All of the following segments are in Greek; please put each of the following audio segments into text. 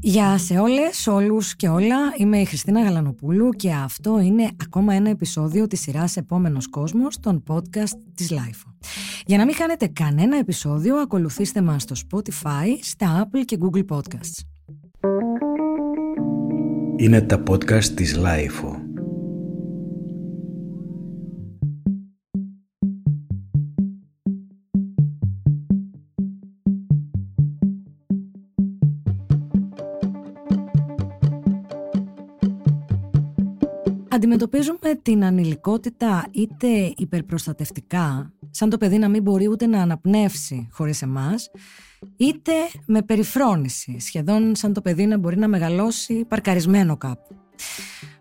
Γεια σε όλες, όλους και όλα. Είμαι η Χριστίνα Γαλανοπούλου και αυτό είναι ακόμα ένα επεισόδιο της σειράς «Επόμενος κόσμος» των podcast της LIFO. Για να μην χάνετε κανένα επεισόδιο, ακολουθήστε μας στο Spotify, στα Apple και Google Podcasts. Είναι τα podcast της LIFO. Αντιμετωπίζουμε την ανηλικότητα είτε υπερπροστατευτικά, σαν το παιδί να μην μπορεί ούτε να αναπνεύσει χωρίς εμάς, είτε με περιφρόνηση, σχεδόν σαν το παιδί να μπορεί να μεγαλώσει παρκαρισμένο κάπου.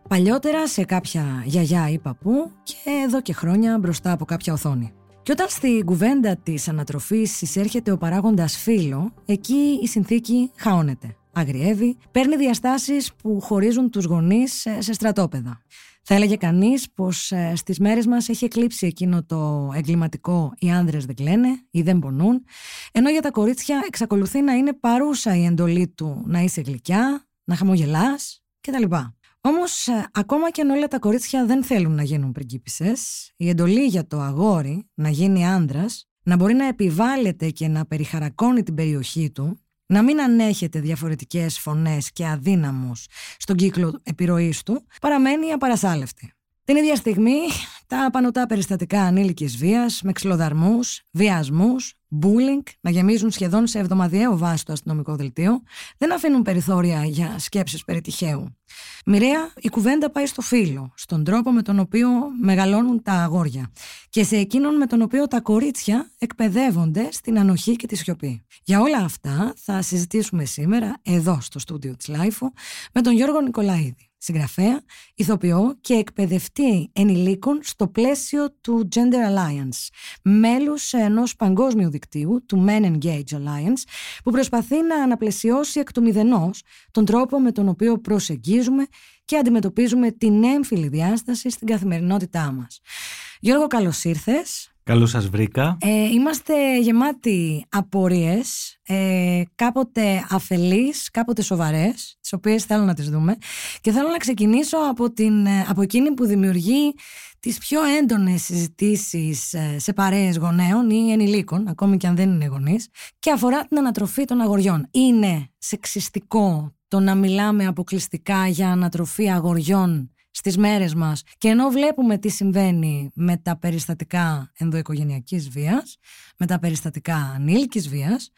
Παλιότερα σε κάποια γιαγιά ή παππού και εδώ και χρόνια μπροστά από κάποια οθόνη. Και όταν στη κουβέντα της ανατροφής εισέρχεται ο παράγοντας φύλλο, εκεί η συνθήκη χαώνεται αγριεύει, παίρνει διαστάσεις που χωρίζουν τους γονείς σε στρατόπεδα. Θα έλεγε κανείς πως ε, στις μέρες μας έχει εκλείψει εκείνο το εγκληματικό «οι άνδρες δεν κλαίνε» ή «δεν πονούν», ενώ για τα κορίτσια εξακολουθεί να είναι παρούσα η εντολή του να είσαι γλυκιά, να χαμογελάς κτλ. Όμως ε, ακόμα και αν όλα τα κορίτσια δεν θέλουν να γίνουν πριγκίπισσες, η εντολή για το αγόρι να γίνει άνδρας, να μπορεί να επιβάλλεται και να περιχαρακώνει την περιοχή του, να μην ανέχεται διαφορετικές φωνές και αδύναμους στον κύκλο επιρροής του, παραμένει απαρασάλευτη. Την ίδια στιγμή, τα απανωτά περιστατικά ανήλικης βίας, με ξυλοδαρμούς, βιασμούς, bullying να γεμίζουν σχεδόν σε εβδομαδιαία βάση το αστυνομικό δελτίο, δεν αφήνουν περιθώρια για σκέψεις περί τυχαίου. Μοιραία, η κουβέντα πάει στο φύλο, στον τρόπο με τον οποίο μεγαλώνουν τα αγόρια και σε εκείνον με τον οποίο τα κορίτσια εκπαιδεύονται στην ανοχή και τη σιωπή. Για όλα αυτά θα συζητήσουμε σήμερα εδώ στο στούντιο της LiFO με τον Γιώργο Νικολαίδη συγγραφέα, ηθοποιό και εκπαιδευτή ενηλίκων στο πλαίσιο του Gender Alliance, μέλους ενός παγκόσμιου δικτύου, του Men Engage Alliance, που προσπαθεί να αναπλαισιώσει εκ του μηδενός τον τρόπο με τον οποίο προσεγγίζουμε και αντιμετωπίζουμε την έμφυλη διάσταση στην καθημερινότητά μας. Γιώργο, καλώς ήρθες. Καλώς σας βρήκα. Ε, είμαστε γεμάτοι απορίες, ε, κάποτε αφελείς, κάποτε σοβαρές, τις οποίες θέλω να τις δούμε. Και θέλω να ξεκινήσω από, την, ε, από εκείνη που δημιουργεί τις πιο έντονες συζητήσεις ε, σε παρέες γονέων ή ενηλίκων, ακόμη και αν δεν είναι γονείς, και αφορά την ανατροφή των αγοριών. Είναι σεξιστικό το να μιλάμε αποκλειστικά για ανατροφή αγοριών στις μέρες μας και ενώ βλέπουμε τι συμβαίνει με τα περιστατικά ενδοοικογενειακής βίας, με τα περιστατικά ανήλικης βίας,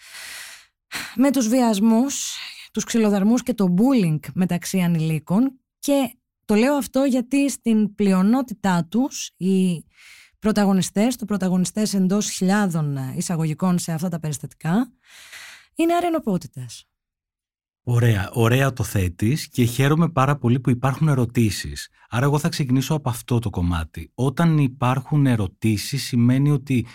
με τους βιασμούς, τους ξυλοδαρμούς και το bullying μεταξύ ανηλίκων και το λέω αυτό γιατί στην πλειονότητά τους οι πρωταγωνιστές, το πρωταγωνιστές εντός χιλιάδων εισαγωγικών σε αυτά τα περιστατικά, είναι αρενοπότητες. Ωραία, ωραία το θέτεις και χαίρομαι πάρα πολύ που υπάρχουν ερωτήσεις. Άρα εγώ θα ξεκινήσω από αυτό το κομμάτι. Όταν υπάρχουν ερωτήσεις σημαίνει ότι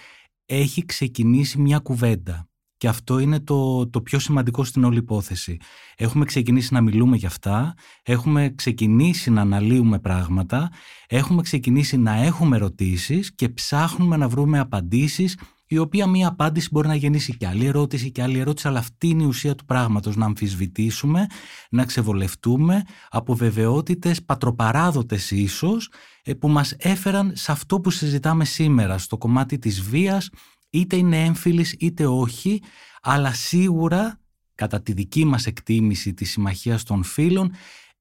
έχει ξεκινήσει μια κουβέντα. Και αυτό είναι το, το πιο σημαντικό στην όλη υπόθεση. Έχουμε ξεκινήσει να μιλούμε για αυτά, έχουμε ξεκινήσει να αναλύουμε πράγματα, έχουμε ξεκινήσει να έχουμε ερωτήσεις και ψάχνουμε να βρούμε απαντήσεις η οποία μία απάντηση μπορεί να γεννήσει και άλλη ερώτηση και άλλη ερώτηση, αλλά αυτή είναι η ουσία του πράγματος, να αμφισβητήσουμε, να ξεβολευτούμε από βεβαιότητες πατροπαράδοτες ίσως, ε, που μας έφεραν σε αυτό που συζητάμε σήμερα, στο κομμάτι της βίας, είτε είναι έμφυλης είτε όχι, αλλά σίγουρα κατά τη δική μας εκτίμηση της συμμαχίας των φίλων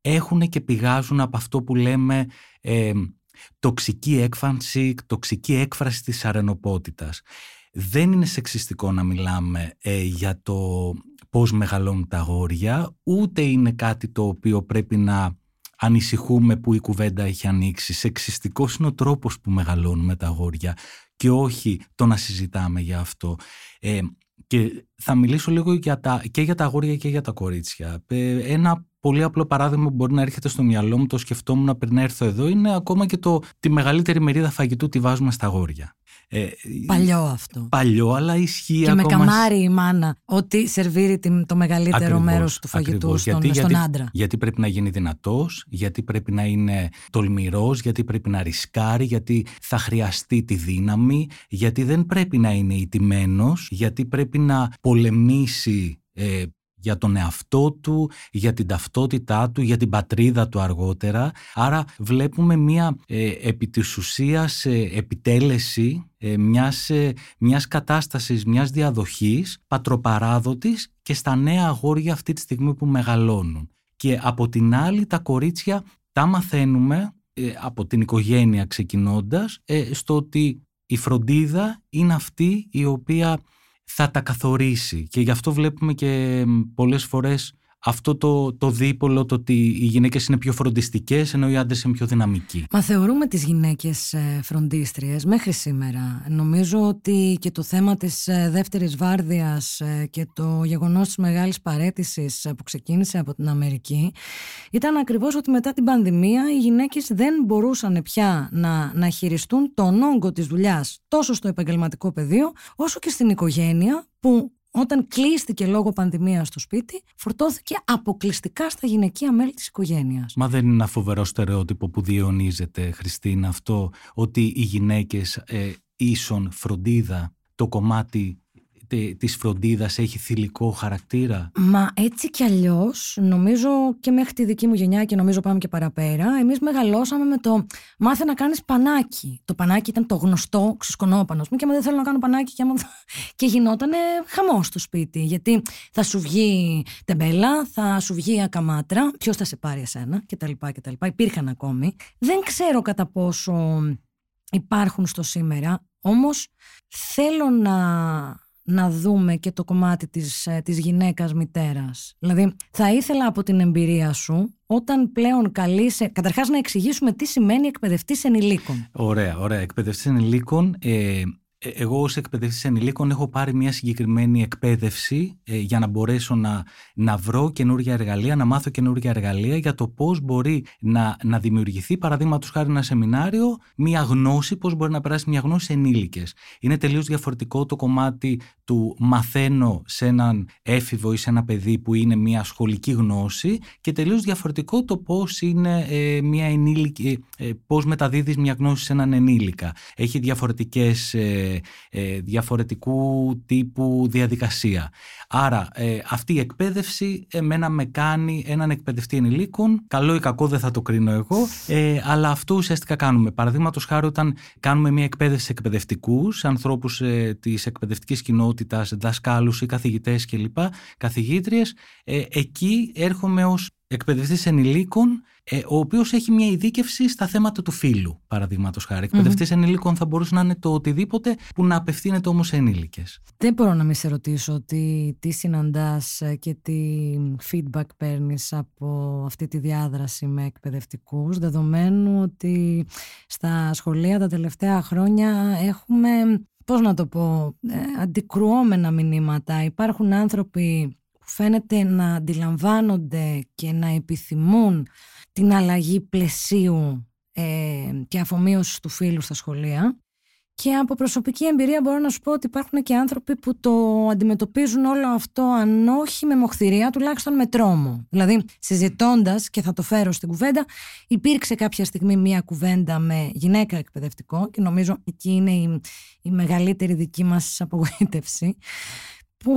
έχουν και πηγάζουν από αυτό που λέμε ε, τοξική έκφανση, τοξική έκφραση της αρενοπότητας. Δεν είναι σεξιστικό να μιλάμε ε, για το πώς μεγαλώνουν τα αγόρια, ούτε είναι κάτι το οποίο πρέπει να ανησυχούμε που η κουβέντα έχει ανοίξει. Σεξιστικός είναι ο τρόπος που μεγαλώνουμε τα αγόρια και όχι το να συζητάμε για αυτό. Ε, και θα μιλήσω λίγο για τα, και για τα αγόρια και για τα κορίτσια. Ε, ένα πολύ απλό παράδειγμα που μπορεί να έρχεται στο μυαλό μου, το σκεφτόμουν πριν έρθω εδώ, είναι ακόμα και το, τη μεγαλύτερη μερίδα φαγητού τη βάζουμε στα αγόρια. Ε, παλιό αυτό. Παλιό, αλλά ισχύει και ακόμα. Και με καμάρι η μάνα ότι σερβίρει το μεγαλύτερο μέρος του φαγητού στον, γιατί, στον άντρα. Γιατί πρέπει να γίνει δυνατός, γιατί πρέπει να είναι τολμηρός, γιατί πρέπει να ρισκάρει, γιατί θα χρειαστεί τη δύναμη, γιατί δεν πρέπει να είναι ιτημένο, γιατί πρέπει να πολεμήσει ε, για τον εαυτό του, για την ταυτότητά του, για την πατρίδα του αργότερα. Άρα βλέπουμε μια ε, επί της ουσίας ε, επιτέλεση ε, μιας, ε, μιας κατάστασης, μιας διαδοχής πατροπαράδοτης και στα νέα αγόρια αυτή τη στιγμή που μεγαλώνουν. Και από την άλλη τα κορίτσια τα μαθαίνουμε ε, από την οικογένεια ξεκινώντας στο ότι η φροντίδα είναι αυτή η οποία θα τα καθορίσει. Και γι' αυτό βλέπουμε και πολλές φορές αυτό το, το δίπολο, το ότι οι γυναίκες είναι πιο φροντιστικές, ενώ οι άντρες είναι πιο δυναμικοί. Μα θεωρούμε τις γυναίκες φροντίστριες μέχρι σήμερα. Νομίζω ότι και το θέμα της ε, δεύτερης βάρδιας ε, και το γεγονός της μεγάλης παρέτησης ε, που ξεκίνησε από την Αμερική ήταν ακριβώς ότι μετά την πανδημία οι γυναίκες δεν μπορούσαν πια να, να χειριστούν τον όγκο της δουλειάς τόσο στο επαγγελματικό πεδίο όσο και στην οικογένεια που όταν κλείστηκε λόγω πανδημίας στο σπίτι, φορτώθηκε αποκλειστικά στα γυναικεία μέλη της οικογένειας. Μα δεν είναι ένα φοβερό στερεότυπο που διαιωνίζεται, Χριστίνα, αυτό ότι οι γυναίκες ε, ίσον φροντίδα το κομμάτι της φροντίδας έχει θηλυκό χαρακτήρα; Μα έτσι κι αλλιώς νομίζω και μέχρι τη δική μου γενιά και νομίζω πάμε και παραπέρα εμείς μεγαλώσαμε με το μάθε να κάνεις πανάκι. Το πανάκι ήταν το γνωστό ξεσκονόπανος μου και άμα δεν θέλω να κάνω πανάκι και, άμα... και γινόταν χαμός στο σπίτι γιατί θα σου βγει τεμπέλα, θα σου βγει ακαμάτρα, ποιος θα σε πάρει εσένα κτλ. κτλ. Υπήρχαν ακόμη. Δεν ξέρω κατά πόσο υπάρχουν στο σήμερα, όμως θέλω να να δούμε και το κομμάτι της, ε, της γυναίκας μητέρας. Δηλαδή, θα ήθελα από την εμπειρία σου, όταν πλέον καλείσαι, καταρχάς να εξηγήσουμε τι σημαίνει εκπαιδευτής ενηλίκων. Ωραία, ωραία. Εκπαιδευτής ενηλίκων, ε, ε, εγώ ως εκπαιδευτής ενηλίκων έχω πάρει μια συγκεκριμένη εκπαίδευση ε, για να μπορέσω να, να βρω καινούργια εργαλεία, να μάθω καινούργια εργαλεία για το πώς μπορεί να, να δημιουργηθεί παραδείγματος χάρη ένα σεμινάριο, μια γνώση, πώς μπορεί να περάσει μια γνώση σε ενήλικες. Είναι τελείως διαφορετικό το κομμάτι του μαθαίνω σε έναν έφηβο ή σε ένα παιδί που είναι μια σχολική γνώση και τελείως διαφορετικό το πώς είναι ε, μια ενήλικη, ε, πώς μεταδίδεις μια γνώση σε έναν ενήλικα. Έχει διαφορετικές ε, διαφορετικού τύπου διαδικασία. Άρα ε, αυτή η εκπαίδευση εμένα με κάνει έναν εκπαιδευτή ενηλίκων. Καλό ή κακό δεν θα το κρίνω εγώ, ε, αλλά αυτό ουσιαστικά κάνουμε. Παραδείγματος χάρη όταν κάνουμε μια εκπαίδευση σε εκπαιδευτικούς, ανθρώπους ε, της εκπαιδευτικής κοινότητας, δασκάλους ή καθηγητές κλπ. Καθηγήτριες, ε, εκεί έρχομαι ως εκπαιδευτής ενηλίκων ε, ο οποίος έχει μια ειδίκευση στα θέματα του φίλου, παραδείγματος χάρη. Εκπαιδευτής mm-hmm. ενηλίκων θα μπορούσε να είναι το οτιδήποτε που να απευθύνεται όμως σε ενήλικες. Δεν μπορώ να μην σε ρωτήσω τι, τι συναντάς και τι feedback παίρνεις από αυτή τη διάδραση με εκπαιδευτικούς, δεδομένου ότι στα σχολεία τα τελευταία χρόνια έχουμε. Πώς να το πω, ε, αντικρουόμενα μηνύματα. Υπάρχουν άνθρωποι που φαίνεται να αντιλαμβάνονται και να επιθυμούν την αλλαγή πλαισίου ε, και αφομοίωσης του φίλου στα σχολεία. Και από προσωπική εμπειρία μπορώ να σου πω ότι υπάρχουν και άνθρωποι που το αντιμετωπίζουν όλο αυτό, αν όχι με μοχθηρία, τουλάχιστον με τρόμο. Δηλαδή, συζητώντας, και θα το φέρω στην κουβέντα, υπήρξε κάποια στιγμή μία κουβέντα με γυναίκα εκπαιδευτικό, και νομίζω εκεί είναι η, η μεγαλύτερη δική μας απογοήτευση, που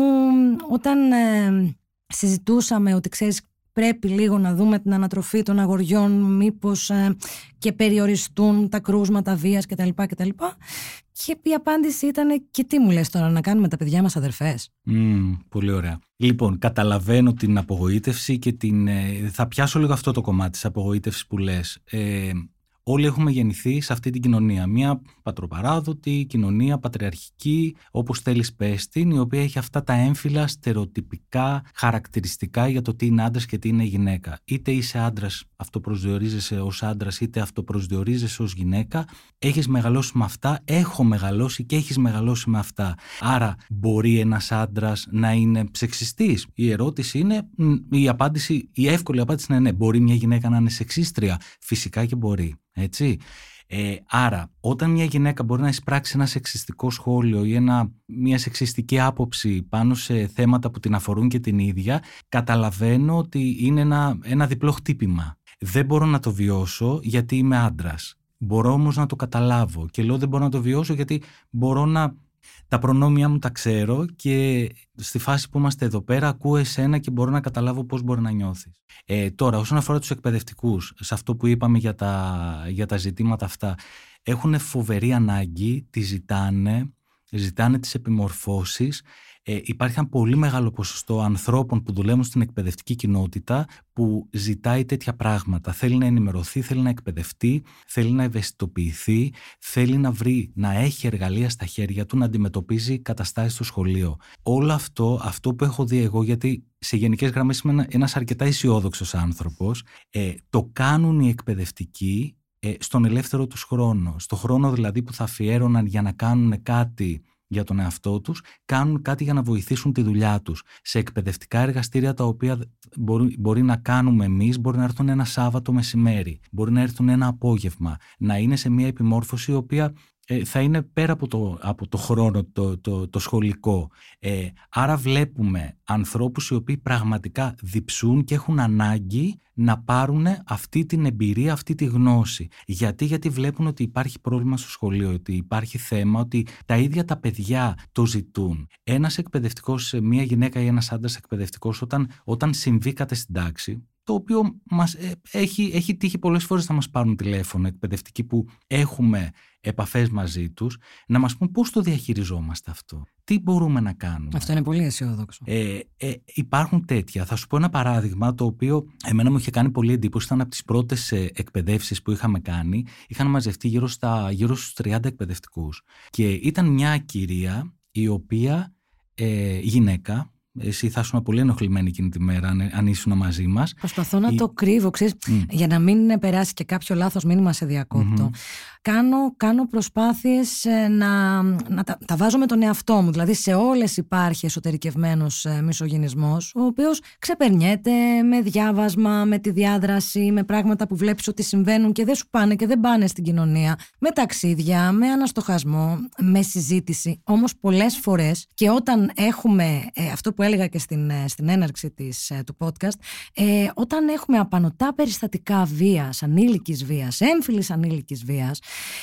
όταν ε, συζητούσαμε ότι ξέρεις πρέπει λίγο να δούμε την ανατροφή των αγοριών μήπως ε, και περιοριστούν τα κρούσματα βίας κτλ. κτλ. Και η απάντηση ήταν και τι μου λες τώρα να κάνουμε τα παιδιά μας αδερφές; Mm, πολύ ωραία. Λοιπόν, καταλαβαίνω την απογοήτευση και την, ε, θα πιάσω λίγο αυτό το κομμάτι της απογοήτευσης που λες. Ε, όλοι έχουμε γεννηθεί σε αυτή την κοινωνία. Μια πατροπαράδοτη κοινωνία, πατριαρχική, όπως θέλεις πέστην, η οποία έχει αυτά τα έμφυλα στερεοτυπικά χαρακτηριστικά για το τι είναι άντρας και τι είναι γυναίκα. Είτε είσαι άντρας, αυτοπροσδιορίζεσαι ως άντρας, είτε αυτοπροσδιορίζεσαι ως γυναίκα. Έχεις μεγαλώσει με αυτά, έχω μεγαλώσει και έχεις μεγαλώσει με αυτά. Άρα, μπορεί ένας άντρας να είναι ψεξιστή. Η ερώτηση είναι, η απάντηση, η εύκολη απάντηση είναι ναι. Μπορεί μια γυναίκα να είναι σεξίστρια; Φυσικά και μπορεί. Έτσι. Ε, άρα, όταν μια γυναίκα μπορεί να εισπράξει ένα σεξιστικό σχόλιο ή ένα, μια σεξιστική άποψη πάνω σε θέματα που την αφορούν και την ίδια, καταλαβαίνω ότι είναι ένα, ένα διπλό χτύπημα. Δεν μπορώ να το βιώσω γιατί είμαι άντρας. Μπορώ όμως να το καταλάβω. Και λέω δεν μπορώ να το βιώσω γιατί μπορώ να τα προνόμια μου τα ξέρω και στη φάση που είμαστε εδώ πέρα ακούω εσένα και μπορώ να καταλάβω πώς μπορεί να νιώθεις. Ε, τώρα, όσον αφορά τους εκπαιδευτικούς, σε αυτό που είπαμε για τα, για τα ζητήματα αυτά, έχουν φοβερή ανάγκη, τη ζητάνε, ζητάνε τις επιμορφώσεις ε, υπάρχει ένα πολύ μεγάλο ποσοστό ανθρώπων που δουλεύουν στην εκπαιδευτική κοινότητα που ζητάει τέτοια πράγματα. Θέλει να ενημερωθεί, θέλει να εκπαιδευτεί, θέλει να ευαισθητοποιηθεί, θέλει να βρει, να έχει εργαλεία στα χέρια του να αντιμετωπίζει καταστάσεις στο σχολείο. Όλο αυτό, αυτό που έχω δει εγώ, γιατί σε γενικές γραμμές είμαι ένας αρκετά αισιόδοξος άνθρωπος, ε, το κάνουν οι εκπαιδευτικοί ε, στον ελεύθερο τους χρόνο. Στο χρόνο δηλαδή που θα αφιέρωναν για να κάνουν κάτι για τον εαυτό τους, κάνουν κάτι για να βοηθήσουν τη δουλειά τους. Σε εκπαιδευτικά εργαστήρια τα οποία μπορεί, μπορεί να κάνουμε εμείς, μπορεί να έρθουν ένα Σάββατο μεσημέρι, μπορεί να έρθουν ένα απόγευμα, να είναι σε μια επιμόρφωση η οποία ε, θα είναι πέρα από το, από το χρόνο το, το, το σχολικό. Ε, άρα βλέπουμε ανθρώπους οι οποίοι πραγματικά διψούν και έχουν ανάγκη να πάρουν αυτή την εμπειρία, αυτή τη γνώση. Γιατί, γιατί βλέπουν ότι υπάρχει πρόβλημα στο σχολείο, ότι υπάρχει θέμα, ότι τα ίδια τα παιδιά το ζητούν. Ένας εκπαιδευτικός, μια γυναίκα ή ένας άντρας εκπαιδευτικός όταν, όταν συμβεί κάτι στην τάξη, το οποίο μας ε, έχει, έχει τύχει πολλές φορές να μας πάρουν τηλέφωνο εκπαιδευτικοί που έχουμε επαφές μαζί τους, να μας πούν πώς το διαχειριζόμαστε αυτό. Τι μπορούμε να κάνουμε. Αυτό είναι πολύ αισιόδοξο. Ε, ε, υπάρχουν τέτοια. Θα σου πω ένα παράδειγμα το οποίο εμένα μου είχε κάνει πολύ εντύπωση. Ήταν από τις πρώτες ε, εκπαιδεύσεις που είχαμε κάνει. Είχαν μαζευτεί γύρω, στα, γύρω στους 30 εκπαιδευτικούς. Και ήταν μια κυρία η οποία ε, γυναίκα εσύ θα ήσουν πολύ ενοχλημένη εκείνη τη μέρα αν, αν ήσουν μαζί μας. Προσπαθώ να το κρύβω, ξέρεις, για να μην περάσει και κάποιο λάθος μήνυμα σε διακόπτω. Κάνω, κάνω προσπάθειες ε, να, να τα, τα, βάζω με τον εαυτό μου. Δηλαδή σε όλες υπάρχει εσωτερικευμένος ε, μισογενισμός, ο οποίος ξεπερνιέται με διάβασμα, με τη διάδραση, με πράγματα που βλέπεις ότι συμβαίνουν και δεν σου πάνε και δεν πάνε στην κοινωνία, με ταξίδια, με αναστοχασμό, με συζήτηση. Όμως πολλές φορές και όταν έχουμε ε, αυτό που έλεγα και στην, ε, στην έναρξη της, ε, του podcast, ε, όταν έχουμε απανοτά περιστατικά βίας, ανήλικης βίας, έμφυλης ανήλικης βίας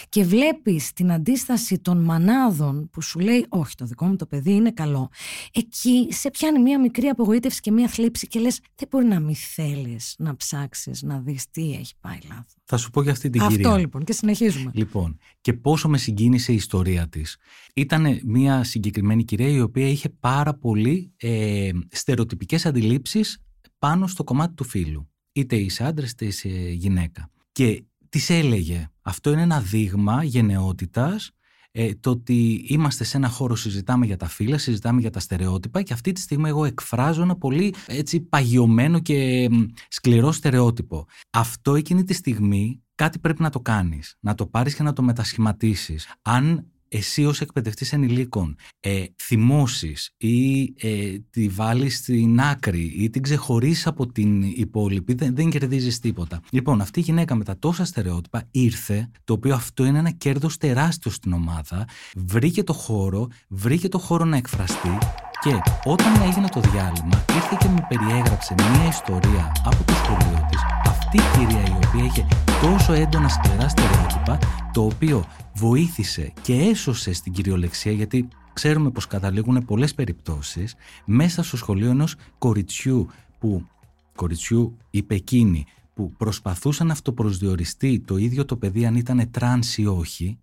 και βλέπεις την αντίσταση των μανάδων που σου λέει όχι το δικό μου το παιδί είναι καλό, εκεί σε πιάνει μια μικρή απογοήτευση και μια θλίψη και λες δεν μπορεί να μην θέλεις να ψάξεις να δεις τι έχει πάει λάθος. Θα σου πω για αυτή την Αυτό, κυρία. Αυτό λοιπόν και συνεχίζουμε. Λοιπόν, και πόσο με συγκίνησε η ιστορία της. Ήταν μια συγκεκριμένη κυρία η οποία είχε πάρα πολύ ε, στερεοτυπικές αντιλήψεις πάνω στο κομμάτι του φίλου. Είτε είσαι άντρας είτε είσαι γυναίκα. Και της έλεγε, αυτό είναι ένα δείγμα γενναιότητας ε, το ότι είμαστε σε ένα χώρο, συζητάμε για τα φύλλα, συζητάμε για τα στερεότυπα και αυτή τη στιγμή εγώ εκφράζω ένα πολύ έτσι παγιωμένο και σκληρό στερεότυπο. Αυτό εκείνη τη στιγμή κάτι πρέπει να το κάνεις, να το πάρεις και να το μετασχηματίσεις. Αν εσύ ως εκπαιδευτής ενηλίκων ε, θυμώσεις ή ε, τη βάλεις στην άκρη ή την ξεχωρίσεις από την υπόλοιπη, δεν, δεν κερδίζεις τίποτα. Λοιπόν, αυτή η γυναίκα με τα τόσα στερεότυπα ήρθε, το οποίο αυτό είναι ένα κέρδος τεράστιο στην ομάδα, βρήκε το χώρο, βρήκε το χώρο να εκφραστεί και όταν έγινε το διάλειμμα ήρθε και μου περιέγραψε μια ιστορία από το σχολείο της αυτή η κυρία η οποία είχε τόσο έντονα σκληρά στερεότυπα το οποίο βοήθησε και έσωσε στην κυριολεξία γιατί ξέρουμε πως καταλήγουν πολλές περιπτώσεις μέσα στο σχολείο ενός κοριτσιού που κοριτσιού είπε εκείνη που προσπαθούσε να αυτοπροσδιοριστεί το ίδιο το παιδί αν ήταν τρανς ή όχι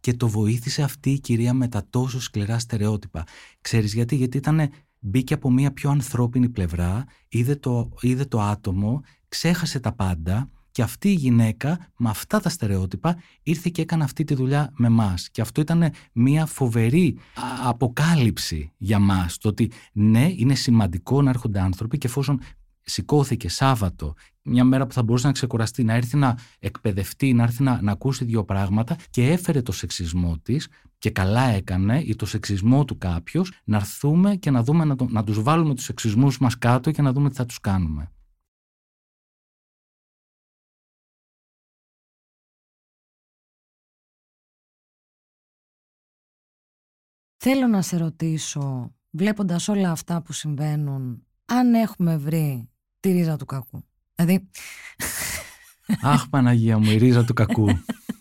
και το βοήθησε αυτή η κυρία με τα τόσο σκληρά στερεότυπα. Ξέρεις γιατί, γιατί ήταν, μπήκε από μια πιο ανθρώπινη πλευρά, είδε το, είδε το άτομο, ξέχασε τα πάντα και αυτή η γυναίκα με αυτά τα στερεότυπα ήρθε και έκανε αυτή τη δουλειά με μας. Και αυτό ήταν μια φοβερή αποκάλυψη για μας. Το ότι ναι, είναι σημαντικό να έρχονται άνθρωποι και εφόσον σηκώθηκε Σάββατο, μια μέρα που θα μπορούσε να ξεκουραστεί, να έρθει να εκπαιδευτεί, να έρθει να, να ακούσει δύο πράγματα και έφερε το σεξισμό της και καλά έκανε ή το σεξισμό του κάποιος, να έρθουμε και να δούμε να, το, να τους βάλουμε τους σεξισμούς μας κάτω και να δούμε τι θα τους κάνουμε. Θέλω να σε ρωτήσω, βλέποντας όλα αυτά που συμβαίνουν, αν έχουμε βρει τη ρίζα του κακού. Δηλαδή... Αχ Παναγία μου, η ρίζα του κακού.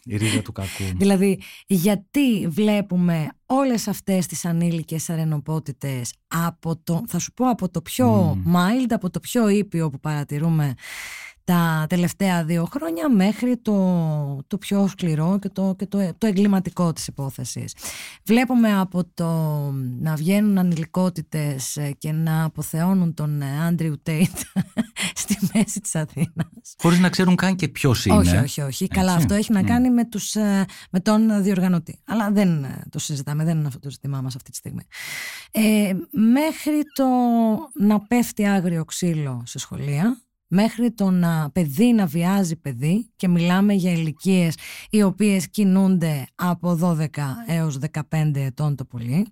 Η ρίζα του κακού. Δηλαδή, γιατί βλέπουμε όλες αυτές τις ανήλικες αρενοπότητες από το, θα σου πω από το πιο mild, από το πιο ήπιο που παρατηρούμε τα τελευταία δύο χρόνια μέχρι το, το πιο σκληρό και, το, και το, το εγκληματικό της υπόθεσης. Βλέπουμε από το να βγαίνουν ανηλικότητες και να αποθεώνουν τον Άντριου Τέιτ στη μέση της Αθήνας. Χωρίς να ξέρουν καν και ποιος είναι. Όχι, όχι, όχι. Καλά, αυτό έχει να κάνει με, τους, ε, με τον διοργανωτή. Αλλά δεν το συζητάμε, δεν είναι αυτό το ζήτημά μας αυτή τη στιγμή. Ε, μέχρι το να πέφτει άγριο ξύλο σε σχολεία, μέχρι το να παιδί να βιάζει παιδί και μιλάμε για ηλικίες οι οποίες κινούνται από 12 έως 15 ετών το πολύ.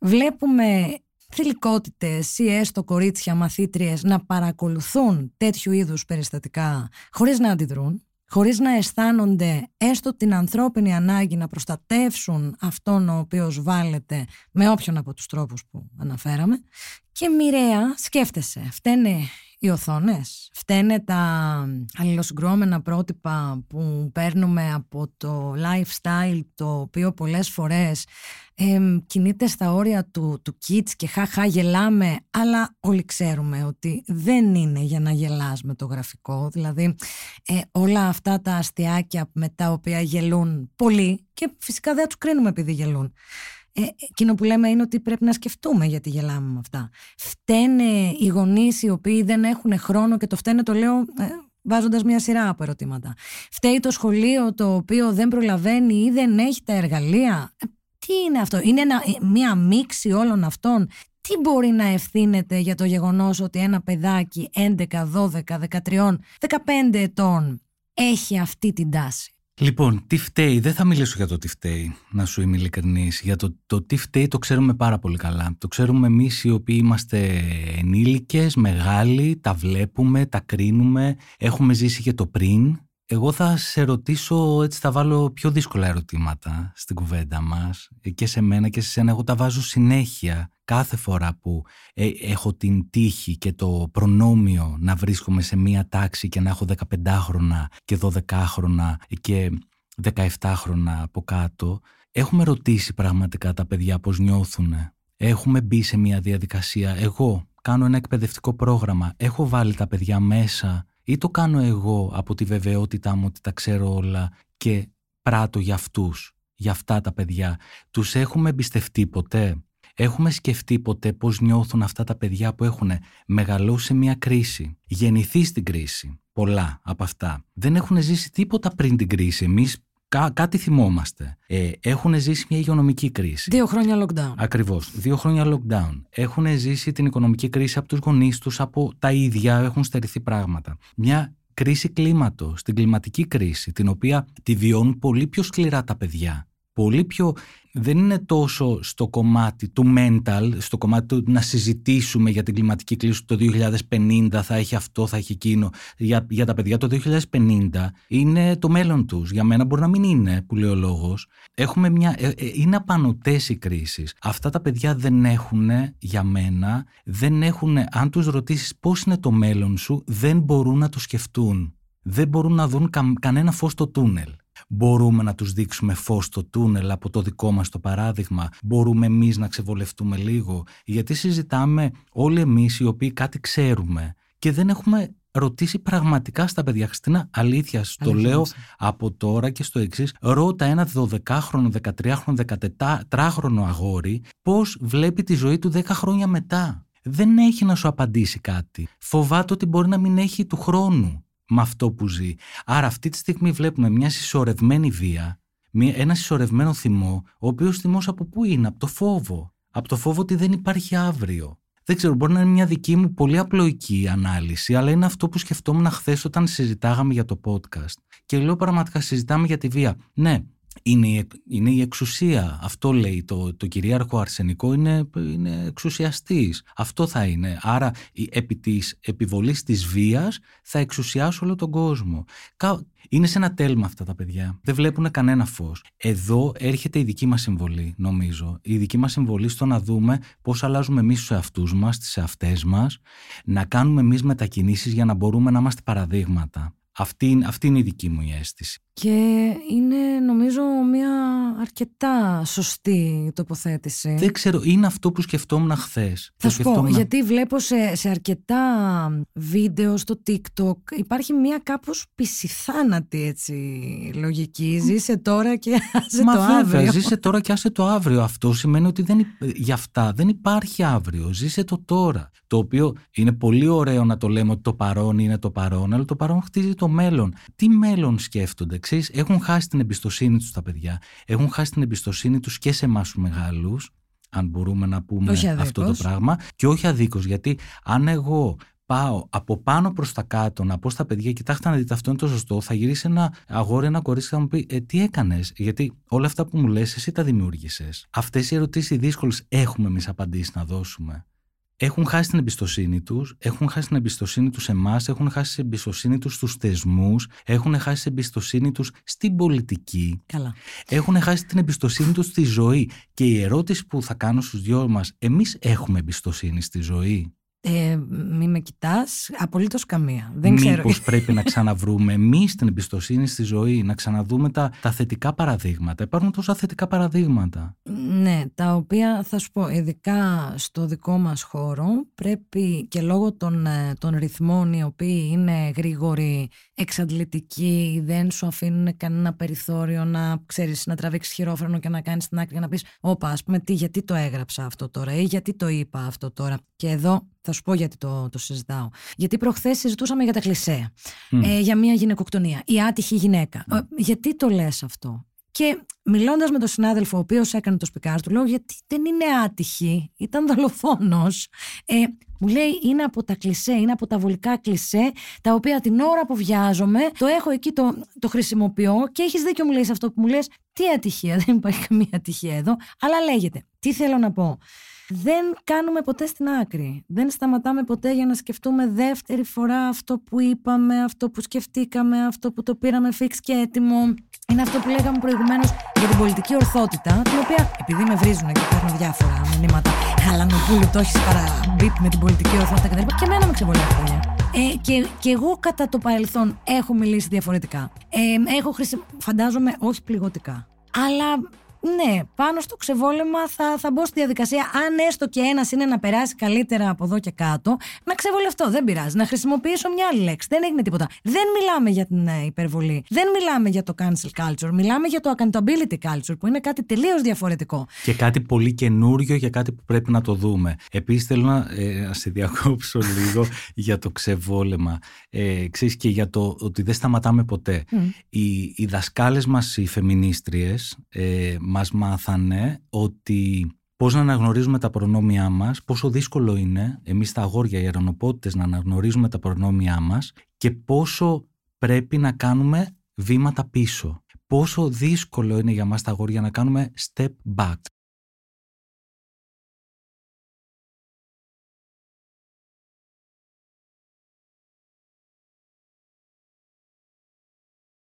Βλέπουμε θηλυκότητες ή έστω κορίτσια μαθήτριες να παρακολουθούν τέτοιου είδους περιστατικά χωρίς να αντιδρούν, χωρίς να αισθάνονται έστω την ανθρώπινη ανάγκη να προστατεύσουν αυτόν ο οποίος βάλετε με όποιον από τους τρόπους που αναφέραμε και μοιραία σκέφτεσαι, φταίνε οι οθόνες. Φταίνε τα αλληλοσυγκρόμενα πρότυπα που παίρνουμε από το lifestyle το οποίο πολλές φορές ε, κινείται στα όρια του, του kids και χαχά γελάμε αλλά όλοι ξέρουμε ότι δεν είναι για να γελάς με το γραφικό δηλαδή ε, όλα αυτά τα αστιάκια με τα οποία γελούν πολύ και φυσικά δεν τους κρίνουμε επειδή γελούν ε, εκείνο που λέμε είναι ότι πρέπει να σκεφτούμε γιατί γελάμε με αυτά. Φταίνε οι γονείς οι οποίοι δεν έχουν χρόνο και το φταίνε το λέω ε, βάζοντας μια σειρά από ερωτήματα. Φταίει το σχολείο το οποίο δεν προλαβαίνει ή δεν έχει τα εργαλεία; Ε, τι είναι αυτό, είναι ένα, ε, μια μίξη όλων αυτών; Τι μπορεί να ευθύνεται για το γεγονός ότι ένα παιδάκι 11, 12, 13, 15 ετών έχει αυτή την τάση; Λοιπόν, τι φταίει, δεν θα μιλήσω για το τι φταίει, να σου είμαι ειλικρινής. Για το, το τι φταίει το ξέρουμε πάρα πολύ καλά. Το ξέρουμε εμείς οι οποίοι είμαστε ενήλικες, μεγάλοι, τα βλέπουμε, τα κρίνουμε, έχουμε ζήσει και το πριν. Εγώ θα σε ρωτήσω, έτσι θα βάλω πιο δύσκολα ερωτήματα στην κουβέντα μας και σε μένα και σε σένα. Εγώ τα βάζω συνέχεια κάθε φορά που ε, έχω την τύχη και το προνόμιο να βρίσκομαι σε μία τάξη και να έχω 15 χρόνια και 12 χρόνια και 17 χρόνια από κάτω. Έχουμε ρωτήσει πραγματικά τα παιδιά πώς νιώθουν. Έχουμε μπει σε μία διαδικασία. Εγώ κάνω ένα εκπαιδευτικό πρόγραμμα. Έχω βάλει τα παιδιά μέσα ή το κάνω εγώ από τη βεβαιότητά μου ότι τα ξέρω όλα και πράττω για αυτούς, για αυτά τα παιδιά. Τους έχουμε εμπιστευτεί ποτέ; Έχουμε σκεφτεί ποτέ πώς νιώθουν αυτά τα παιδιά που έχουν μεγαλώσει μια κρίση, γεννηθεί στην κρίση. Πολλά από αυτά. Δεν έχουν ζήσει τίποτα πριν την κρίση. Εμείς Κά, κάτι θυμόμαστε. Ε, έχουν ζήσει μια υγειονομική κρίση. Δύο χρόνια lockdown. Ακριβώς. Δύο χρόνια lockdown. Έχουν ζήσει την οικονομική κρίση από τους γονείς τους, από τα ίδια, έχουν στερηθεί πράγματα. Μια κρίση κλίματος, την κλιματική κρίση, την οποία τη βιώνουν πολύ πιο σκληρά τα παιδιά πολύ πιο δεν είναι τόσο στο κομμάτι του mental, στο κομμάτι του να συζητήσουμε για την κλιματική κλίση το 2050 θα έχει αυτό, θα έχει εκείνο. Για, για τα παιδιά το 2050 είναι το μέλλον τους. Για μένα μπορεί να μην είναι, που λέει ο λόγος. Έχουμε μια, ε, ε, είναι απανοτές οι κρίσεις. Αυτά τα παιδιά δεν έχουν, για μένα, δεν έχουν, αν τους ρωτήσεις πώς είναι το μέλλον σου, δεν μπορούν να το σκεφτούν. Δεν μπορούν να δουν κανένα φως στο τούνελ. Μπορούμε να τους δείξουμε φως στο τούνελ από το δικό μας το παράδειγμα. Μπορούμε εμείς να ξεβολευτούμε λίγο. Γιατί συζητάμε όλοι εμείς οι οποίοι κάτι ξέρουμε και δεν έχουμε ρωτήσει πραγματικά στα παιδιά. Χριστίνα, αλήθεια, το λέω από τώρα και στο εξής. Ρώτα ένα 12χρονο, 13χρονο, 14χρονο αγόρι πώς βλέπει τη ζωή του 10 χρόνια μετά. Δεν έχει να σου απαντήσει κάτι. Φοβάται ότι μπορεί να μην έχει του χρόνου με αυτό που ζει. Άρα αυτή τη στιγμή βλέπουμε μια συσσωρευμένη βία, ένα συσσωρευμένο θυμό, ο οποίος θυμός από πού είναι, από το φόβο. Από το φόβο ότι δεν υπάρχει αύριο. Δεν ξέρω, μπορεί να είναι μια δική μου πολύ απλοϊκή ανάλυση, αλλά είναι αυτό που σκεφτόμουν χθες όταν συζητάγαμε για το podcast. Και λέω πραγματικά συζητάμε για τη βία. Ναι, είναι η, είναι η εξουσία. Αυτό λέει το, το κυρίαρχο αρσενικό είναι, είναι εξουσιαστής. Αυτό θα είναι. Άρα επί της επιβολής της βίας θα εξουσιάσω όλο τον κόσμο. Είναι σε ένα τέλμα αυτά τα παιδιά. Δεν βλέπουν κανένα φως. Εδώ έρχεται η δική μας συμβολή νομίζω. Η δική μας συμβολή στο να δούμε πώς αλλάζουμε εμείς τους εαυτούς μας, τις εαυτές μας, να κάνουμε εμείς μετακινήσεις για να μπορούμε να είμαστε παραδείγματα. Αυτή, αυτή είναι η δική μου η αίσθηση. Και είναι νομίζω μια αρκετά σωστή τοποθέτηση. Δεν ξέρω, είναι αυτό που σκεφτόμουν χθες. Θα σου πω, γιατί βλέπω σε, σε αρκετά βίντεο στο TikTok υπάρχει μια κάπως πισιθάνατη έτσι λογική. Ζήσε τώρα και άσε Μα το βέβαια, αύριο. Ζήσε τώρα και άσε το αύριο. Αυτό σημαίνει ότι δεν, για αυτά δεν υπάρχει αύριο. Ζήσε το τώρα. Το οποίο είναι πολύ ωραίο να το λέμε ότι το παρόν είναι το παρόν, αλλά το παρόν χτίζει το μέλλον; Τι μέλλον σκέφτονται, ξέρεις, έχουν χάσει την εμπιστοσύνη τους τα παιδιά, έχουν χάσει την εμπιστοσύνη τους και σε εμάς τους μεγάλους, αν μπορούμε να πούμε αυτό το πράγμα, και όχι αδίκως, γιατί αν εγώ πάω από πάνω προς τα κάτω να πω στα παιδιά: Κοιτάξτε να δείτε, αυτό είναι το σωστό. Θα γυρίσει ένα αγόρι, ένα κορίτσι και θα μου πει: ε, Τι έκανες, Γιατί όλα αυτά που μου λες, εσύ τα δημιούργησες. Αυτές οι ερωτήσεις δύσκολες έχουμε εμείς απαντήσεις να δώσουμε έχουν χάσει την εμπιστοσύνη τους, έχουν χάσει την εμπιστοσύνη τους σε εμάς, έχουν χάσει την εμπιστοσύνη τους στους θεσμούς, έχουν χάσει την εμπιστοσύνη τους στην πολιτική. Καλά. Έχουν χάσει την εμπιστοσύνη τους στη ζωή. Και η ερώτηση που θα κάνω στους δυο μας, εμείς έχουμε εμπιστοσύνη στη ζωή; Ε, μη με κοιτάς, απολύτως καμία. Δεν Μήπως ξέρω. πρέπει να ξαναβρούμε εμείς την εμπιστοσύνη στη ζωή, να ξαναδούμε τα, τα θετικά παραδείγματα. Υπάρχουν τόσα θετικά παραδείγματα. Ναι, τα οποία θα σου πω, ειδικά στο δικό μας χώρο, πρέπει και λόγω των, ε, των ρυθμών οι οποίοι είναι γρήγοροι, εξαντλητικοί, δεν σου αφήνουν κανένα περιθώριο να ξέρεις, να τραβήξεις χειρόφρενο και να κάνεις την άκρη και να πεις «Όπα, ας πούμε, τι, γιατί το έγραψα αυτό τώρα» ή «Γιατί το είπα αυτό τώρα». Και εδώ θα σου πω γιατί το, το συζητάω. Γιατί προχθές συζητούσαμε για τα κλισέ, ε, για μια γυναικοκτονία, η άτυχη γυναίκα. Ε, γιατί το λες αυτό; Και μιλώντας με τον συνάδελφο, ο οποίος έκανε το σπικάρ του, λέω: Γιατί δεν είναι άτυχη, ήταν δολοφόνος. Ε, μου λέει: Είναι από τα κλισέ, είναι από τα βολικά κλισέ, τα οποία την ώρα που βιάζομαι, το έχω εκεί, το, το χρησιμοποιώ και έχεις δίκιο, μου λέει σε αυτό που μου λες. Τι ατυχία, δεν υπάρχει καμία ατυχία εδώ, αλλά λέγεται. Τι θέλω να πω δεν κάνουμε ποτέ στην άκρη. Δεν σταματάμε ποτέ για να σκεφτούμε δεύτερη φορά αυτό που είπαμε, αυτό που σκεφτήκαμε, αυτό που το πήραμε φίξ και έτοιμο. Είναι αυτό που λέγαμε προηγουμένως για την πολιτική ορθότητα, την οποία επειδή με βρίζουν και παίρνω διάφορα μηνύματα. Χαλανοπούλου, το έχεις παραμπίπ με την πολιτική ορθότητα κτλ. Και εμένα με ξεβολεύει. Ε, και, και εγώ κατά το παρελθόν έχω μιλήσει διαφορετικά. Ε, έχω χρησι... Φαντάζομαι όχι πληγωτικά. Αλλά ναι, πάνω στο ξεβόλεμα θα, θα μπω στη διαδικασία. Αν έστω και ένας είναι να περάσει καλύτερα από εδώ και κάτω, να ξεβολευτώ. Δεν πειράζει. Να χρησιμοποιήσω μια άλλη λέξη. Δεν έγινε τίποτα. Δεν μιλάμε για την ε, υπερβολή. Δεν μιλάμε για το cancel culture. Μιλάμε για το accountability culture, που είναι κάτι τελείως διαφορετικό. Και κάτι πολύ καινούριο για κάτι που πρέπει να το δούμε. Επίσης, θέλω να, ε, να σε διακόψω λίγο για το ξεβόλεμα. Ε, ξέρεις, και για το ότι δεν σταματάμε ποτέ. Οι, οι δασκάλες μας, οι φεμινίστριες, ε, μας μάθανε ότι πώς να αναγνωρίζουμε τα προνόμια μας, πόσο δύσκολο είναι εμείς τα αγόρια, οι αερονοπότητες, να αναγνωρίζουμε τα προνόμια μας και πόσο πρέπει να κάνουμε βήματα πίσω. Πόσο δύσκολο είναι για μας τα αγόρια να κάνουμε step back.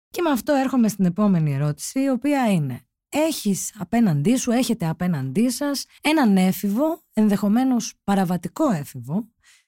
Και με αυτό έρχομαι στην επόμενη ερώτηση, η οποία είναι έχεις απέναντί σου, έχετε απέναντί σας έναν έφηβο, ενδεχομένως παραβατικό έφηβο,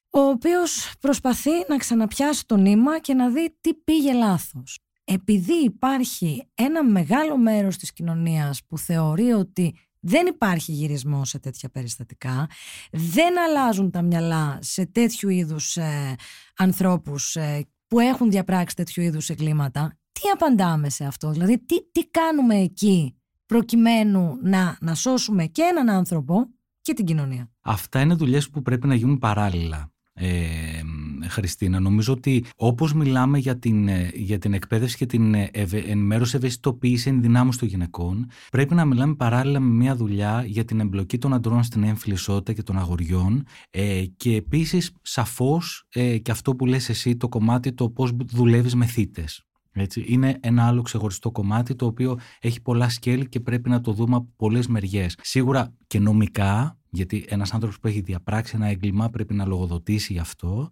ο οποίος προσπαθεί να ξαναπιάσει το νήμα και να δει τι πήγε λάθος. Επειδή υπάρχει ένα μεγάλο μέρος της κοινωνίας που θεωρεί ότι δεν υπάρχει γυρισμό σε τέτοια περιστατικά, δεν αλλάζουν τα μυαλά σε τέτοιου είδους ε, ανθρώπους ε, που έχουν διαπράξει τέτοιου είδους εγκλήματα, τι απαντάμε σε αυτό, δηλαδή τι, τι κάνουμε εκεί προκειμένου να, να σώσουμε και έναν άνθρωπο και την κοινωνία. Αυτά είναι δουλειές που πρέπει να γίνουν παράλληλα. Ε, Χριστίνα, νομίζω ότι όπως μιλάμε για την, ε, για την εκπαίδευση και την ε, ευε, ενημέρωση ευαισθητοποίηση ενδυνάμωση των γυναικών, πρέπει να μιλάμε παράλληλα με μια δουλειά για την εμπλοκή των αντρών στην έμφυλη ισότητα και των αγοριών ε, και επίσης σαφώς ε, και αυτό που λες εσύ το κομμάτι το πώς δουλεύεις με θύτες Έτσι. Είναι ένα άλλο ξεχωριστό κομμάτι το οποίο έχει πολλά σκέλη και πρέπει να το δούμε από πολλές μεριές. Σίγουρα και νομικά, γιατί ένας άνθρωπος που έχει διαπράξει ένα έγκλημα πρέπει να λογοδοτήσει γι' αυτό,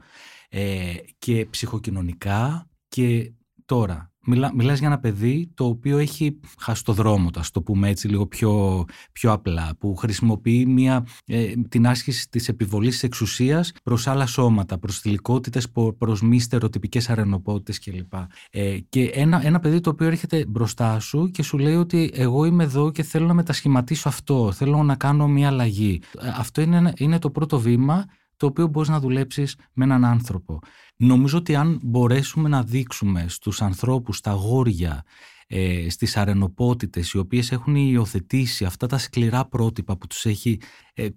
ε, και ψυχοκοινωνικά και τώρα Μιλά, μιλάς για ένα παιδί το οποίο έχει χάσει το δρόμο του, το πούμε έτσι λίγο πιο, πιο απλά, που χρησιμοποιεί μια, ε, την άσκηση της επιβολής της εξουσίας προς άλλα σώματα, προς θηλυκότητες, προς μη στερεοτυπικές αρενοπότητες κλπ. Ε, και ένα, ένα παιδί το οποίο έρχεται μπροστά σου και σου λέει ότι εγώ είμαι εδώ και θέλω να μετασχηματίσω αυτό, θέλω να κάνω μια αλλαγή. Ε, αυτό είναι, είναι το πρώτο βήμα το οποίο μπορείς να δουλέψεις με έναν άνθρωπο. Νομίζω ότι αν μπορέσουμε να δείξουμε στους ανθρώπους, στα γόρια, ε, στις αρενοπότητες οι οποίες έχουν υιοθετήσει αυτά τα σκληρά πρότυπα που τους έχει ε,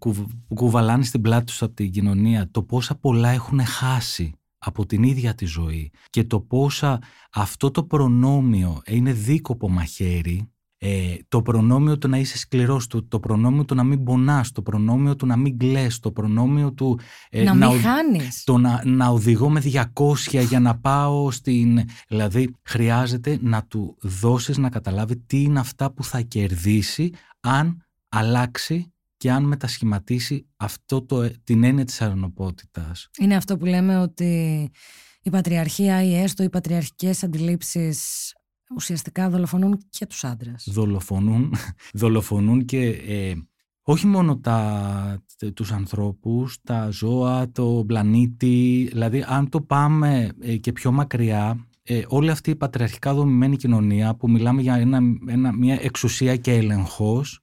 κουβαλάνει στην πλάτη τους από την κοινωνία το πόσα πολλά έχουν χάσει από την ίδια τη ζωή και το πόσα αυτό το προνόμιο είναι δίκοπο μαχαίρι ε, το προνόμιο του να είσαι σκληρός, το, το προνόμιο του να μην πονάς, το προνόμιο του να μην κλαις, το προνόμιο του ε, να, να μην χάνεις. Το να, να οδηγώ με 200 για να πάω στην... Δηλαδή χρειάζεται να του δώσεις να καταλάβει τι είναι αυτά που θα κερδίσει αν αλλάξει και αν μετασχηματίσει αυτό το, την έννοια της αρνοπότητας. Είναι αυτό που λέμε ότι η πατριαρχία ή έστω οι πατριαρχικές αντιλήψεις ουσιαστικά δολοφονούν και τους άντρες. Δολοφονούν, δολοφονούν και ε, όχι μόνο τα, τους ανθρώπους, τα ζώα, το πλανήτη. Δηλαδή αν το πάμε ε, και πιο μακριά, ε, όλη αυτή η πατριαρχικά δομημένη κοινωνία που μιλάμε για ένα, ένα, μια εξουσία και έλεγχος,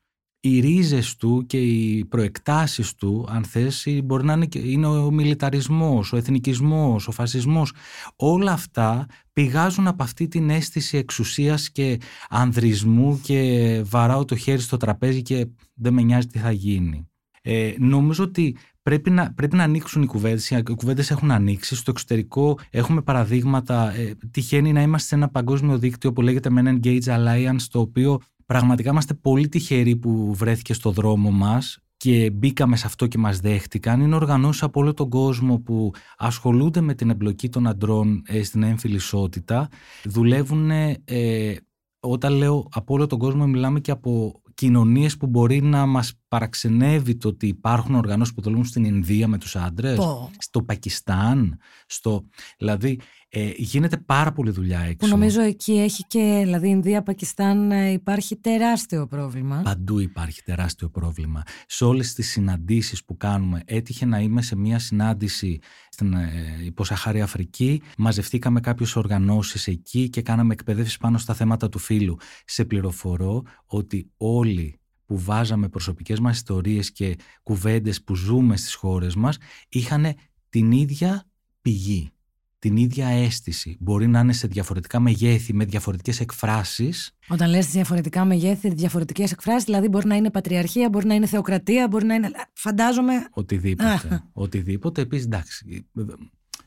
οι ρίζες του και οι προεκτάσεις του, αν θες, μπορεί να είναι, είναι ο μιλιταρισμός, ο εθνικισμός, ο φασισμός. Όλα αυτά πηγάζουν από αυτή την αίσθηση εξουσίας και ανδρισμού και βαράω το χέρι στο τραπέζι και δεν με νοιάζει τι θα γίνει. Ε, νομίζω ότι πρέπει να, πρέπει να ανοίξουν οι κουβέντες. Οι κουβέντες έχουν ανοίξει. Στο εξωτερικό έχουμε παραδείγματα. Ε, τυχαίνει να είμαστε σε ένα παγκόσμιο δίκτυο που λέγεται Men Engage Alliance, το οποίο Πραγματικά είμαστε πολύ τυχεροί που βρέθηκε στο δρόμο μας και μπήκαμε σε αυτό και μας δέχτηκαν. Είναι οργανώσεις από όλο τον κόσμο που ασχολούνται με την εμπλοκή των αντρών ε, στην έμφυλη ισότητα. Δουλεύουν, ε, όταν λέω από όλο τον κόσμο μιλάμε και από κοινωνίες που μπορεί να μας παραξενεύει το ότι υπάρχουν οργανώσεις που δουλεύουν στην Ινδία με τους άντρες, στο Πακιστάν, στο... δηλαδή ε, γίνεται πάρα πολύ δουλειά έξω. Που νομίζω εκεί έχει και, δηλαδή Ινδία, Πακιστάν ε, υπάρχει τεράστιο πρόβλημα. Παντού υπάρχει τεράστιο πρόβλημα. Σε όλες τις συναντήσεις που κάνουμε, έτυχε να είμαι σε μια συνάντηση στην ε, υποσαχάρη Αφρική, μαζευτήκαμε κάποιες οργανώσεις εκεί και κάναμε εκπαιδεύσεις πάνω στα θέματα του φύλου. Σε πληροφορώ ότι όλοι που βάζαμε προσωπικές μας ιστορίες και κουβέντες που ζούμε στις χώρες μας είχαν την ίδια πηγή την ίδια αίσθηση. Μπορεί να είναι σε διαφορετικά μεγέθη, με διαφορετικές εκφράσεις. Όταν λες διαφορετικά μεγέθη, διαφορετικές εκφράσεις, δηλαδή μπορεί να είναι πατριαρχία, μπορεί να είναι θεοκρατία, μπορεί να είναι. Φαντάζομαι. Οτιδήποτε. Οτιδήποτε. Επίσης, εντάξει.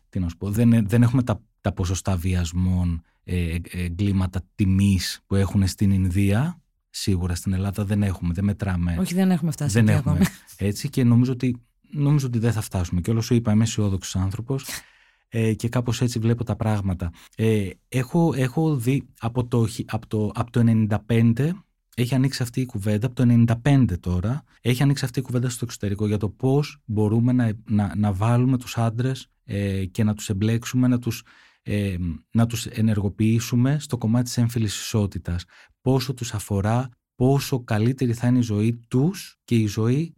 Τι να σου πω, δεν, δεν έχουμε τα, τα ποσοστά βιασμών, ε, εγκλήματα τιμής που έχουν στην Ινδία. Σίγουρα στην Ελλάδα δεν έχουμε, δεν μετράμε. Όχι, δεν έχουμε φτάσει. Δεν έχουμε. Έτσι και νομίζω ότι, νομίζω ότι δεν θα φτάσουμε. Και όλο σου είπα, είμαι αισιόδοξος άνθρωπος ε, και κάπως έτσι βλέπω τα πράγματα. Ε, έχω, έχω δει από το, από, το, από το 95 έχει ανοίξει αυτή η κουβέντα, από το 95 τώρα, έχει ανοίξει αυτή η κουβέντα στο εξωτερικό για το πώς μπορούμε να, να, να βάλουμε τους άντρες ε, και να τους εμπλέξουμε, να τους, ε, να τους ενεργοποιήσουμε στο κομμάτι της έμφυλης ισότητας. Πόσο τους αφορά, πόσο καλύτερη θα είναι η ζωή τους και η ζωή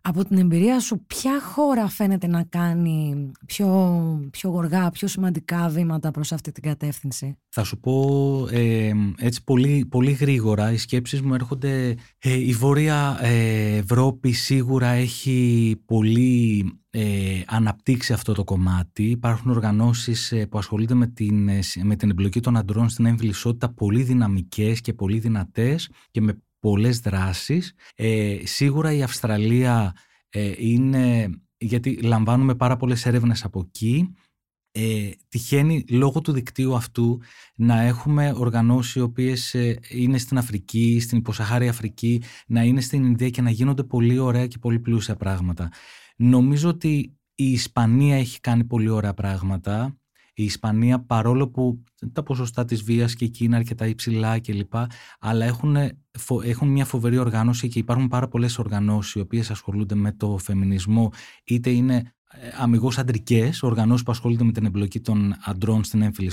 από την εμπειρία σου, ποια χώρα φαίνεται να κάνει πιο, πιο γοργά, πιο σημαντικά βήματα προς αυτή την κατεύθυνση; Θα σου πω ε, έτσι πολύ, πολύ γρήγορα, οι σκέψεις μου έρχονται, ε, η Βόρεια ε, Ευρώπη σίγουρα έχει πολύ ε, αναπτύξει αυτό το κομμάτι. Υπάρχουν οργανώσεις που ασχολούνται με την, με την εμπλοκή των αντρών στην έμφυλη πολύ δυναμικές και πολύ δυνατές και με πολλές δράσεις. Ε, σίγουρα η Αυστραλία ε, είναι, γιατί λαμβάνουμε πάρα πολλές έρευνες από εκεί, ε, τυχαίνει λόγω του δικτύου αυτού να έχουμε οργανώσεις οι οποίες ε, είναι στην Αφρική, στην υποσαχάρη Αφρική, να είναι στην Ινδία και να γίνονται πολύ ωραία και πολύ πλούσια πράγματα. Νομίζω ότι η Ισπανία έχει κάνει πολύ ωραία πράγματα. Η Ισπανία παρόλο που τα ποσοστά της βίας και εκεί είναι αρκετά υψηλά κλπ. Αλλά έχουν, έχουν μια φοβερή οργάνωση και υπάρχουν πάρα πολλές οργανώσεις οι οποίες ασχολούνται με το φεμινισμό είτε είναι ε, αμυγός αντρικές οργανώσεις που ασχολούνται με την εμπλοκή των αντρών στην έμφυλη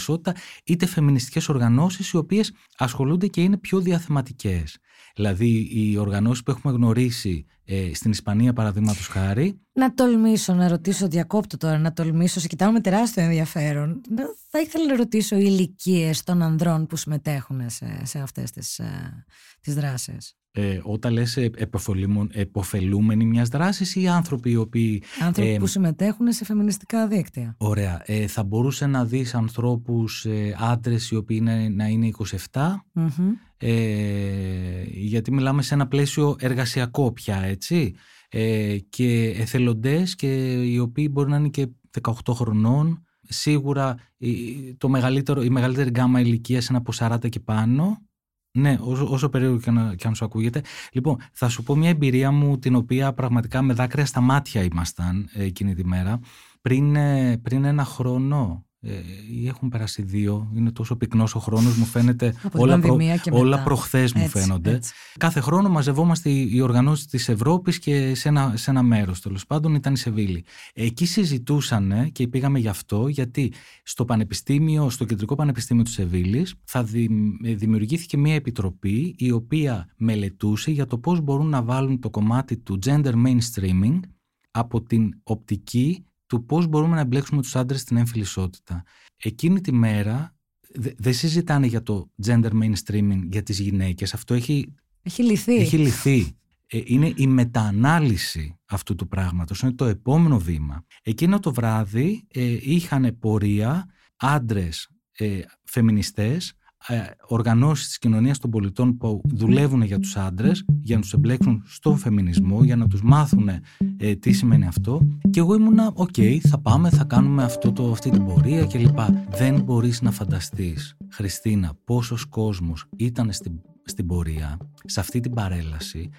είτε φεμινιστικές οργανώσεις οι οποίες ασχολούνται και είναι πιο διαθεματικές. Δηλαδή οι οργανώσεις που έχουμε γνωρίσει ε, στην Ισπανία παραδείγματος χάρη. Να τολμήσω να ρωτήσω, διακόπτω τώρα, να τολμήσω, σε κοιτάω με τεράστιο ενδιαφέρον. Θα ήθελα να ρωτήσω οι ηλικίες των ανδρών που συμμετέχουν σε, σε αυτές τις, ε, τις δράσεις. Ε, όταν λες εποφελούμενοι μιας δράσης ή άνθρωποι οι οποίοι... Άνθρωποι ε, που συμμετέχουν σε φεμινιστικά δίκτυα. Ωραία. Ε, θα μπορούσε να δεις ανθρώπους ε, άντρες οι οποίοι είναι, να είναι 27 ε, γιατί μιλάμε σε ένα πλαίσιο εργασιακό πια έτσι. Ε, και εθελοντές και οι οποίοι μπορεί να είναι και 18 χρονών. Σίγουρα το μεγαλύτερο, η μεγαλύτερη γκάμα ηλικίας είναι από 40 και πάνω ναι, όσο, όσο περίεργο και, να, και αν σου ακούγεται. Λοιπόν, θα σου πω μια εμπειρία μου την οποία πραγματικά με δάκρυα στα μάτια ήμασταν ε, εκείνη τη μέρα. Πριν, ε, πριν ένα χρόνο, ε, ή έχουν περάσει δύο, είναι τόσο πυκνός ο χρόνος μου φαίνεται όλα, προ, όλα προχθές μου φαίνονται. κάθε χρόνο μαζευόμαστε οι οργανώσεις της Ευρώπης και σε ένα, σε ένα μέρος τέλος πάντων ήταν η Σεβίλη. Εκεί συζητούσαν και πήγαμε γι' αυτό γιατί στο πανεπιστήμιο στο κεντρικό πανεπιστήμιο της Σεβίλης θα δημιουργήθηκε μια επιτροπή η οποία μελετούσε για το πώς μπορούν να βάλουν το κομμάτι του gender mainstreaming από την οπτική του πώς μπορούμε να εμπλέξουμε τους άντρες στην έμφυλη ισότητα. Εκείνη τη μέρα δεν συζητάνε για το gender mainstreaming για τις γυναίκες. Αυτό έχει, έχει λυθεί. Έχει λυθεί. Ε, είναι η μεταανάλυση αυτού του πράγματος. Είναι το επόμενο βήμα. Εκείνο το βράδυ ε, είχαν πορεία άντρες ε, φεμινιστές ε, οργανώσεις της κοινωνίας των πολιτών που δουλεύουν για τους άντρες, για να τους εμπλέξουν στον φεμινισμό, για να τους μάθουν ε, τι σημαίνει αυτό. Και εγώ ήμουνα, οκ, θα πάμε, θα κάνουμε αυτό το, αυτή την πορεία κλπ. Δεν μπορείς να φανταστείς, Χριστίνα, πόσος κόσμος ήταν στην, στην πορεία, σε αυτή την παρέλαση.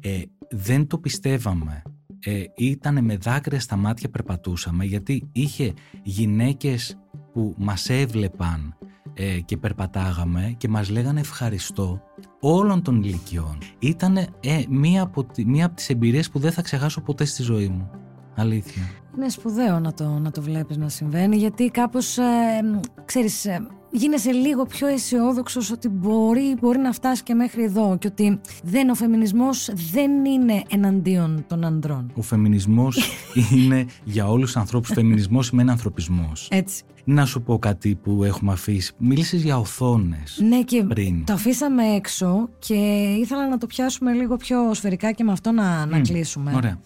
Ε, δεν το πιστεύαμε. Ε, ήταν με δάκρυα στα μάτια περπατούσαμε γιατί είχε γυναίκες που μας έβλεπαν ε, και περπατάγαμε και μας λέγανε ευχαριστώ όλων των ηλικιών. Ήταν ε, μία, από, μία από τις εμπειρίες που δεν θα ξεχάσω ποτέ στη ζωή μου. Αλήθεια. Είναι σπουδαίο να το, να το βλέπεις να συμβαίνει γιατί κάπως, ε, ξέρεις, ε, γίνεσαι λίγο πιο αισιόδοξος ότι μπορεί, μπορεί να φτάσει και μέχρι εδώ και ότι δεν, ο φεμινισμός δεν είναι εναντίον των ανδρών. Ο φεμινισμός είναι για όλους τους ανθρώπους. Φεμινισμός σημαίνει ανθρωπισμός. Έτσι. Να σου πω κάτι που έχουμε αφήσει. Μίλησες για οθόνες Ναι και πριν. το αφήσαμε έξω και ήθελα να το πιάσουμε λίγο πιο σφαιρικά και με αυτό να, να κλείσουμε. Ωραία.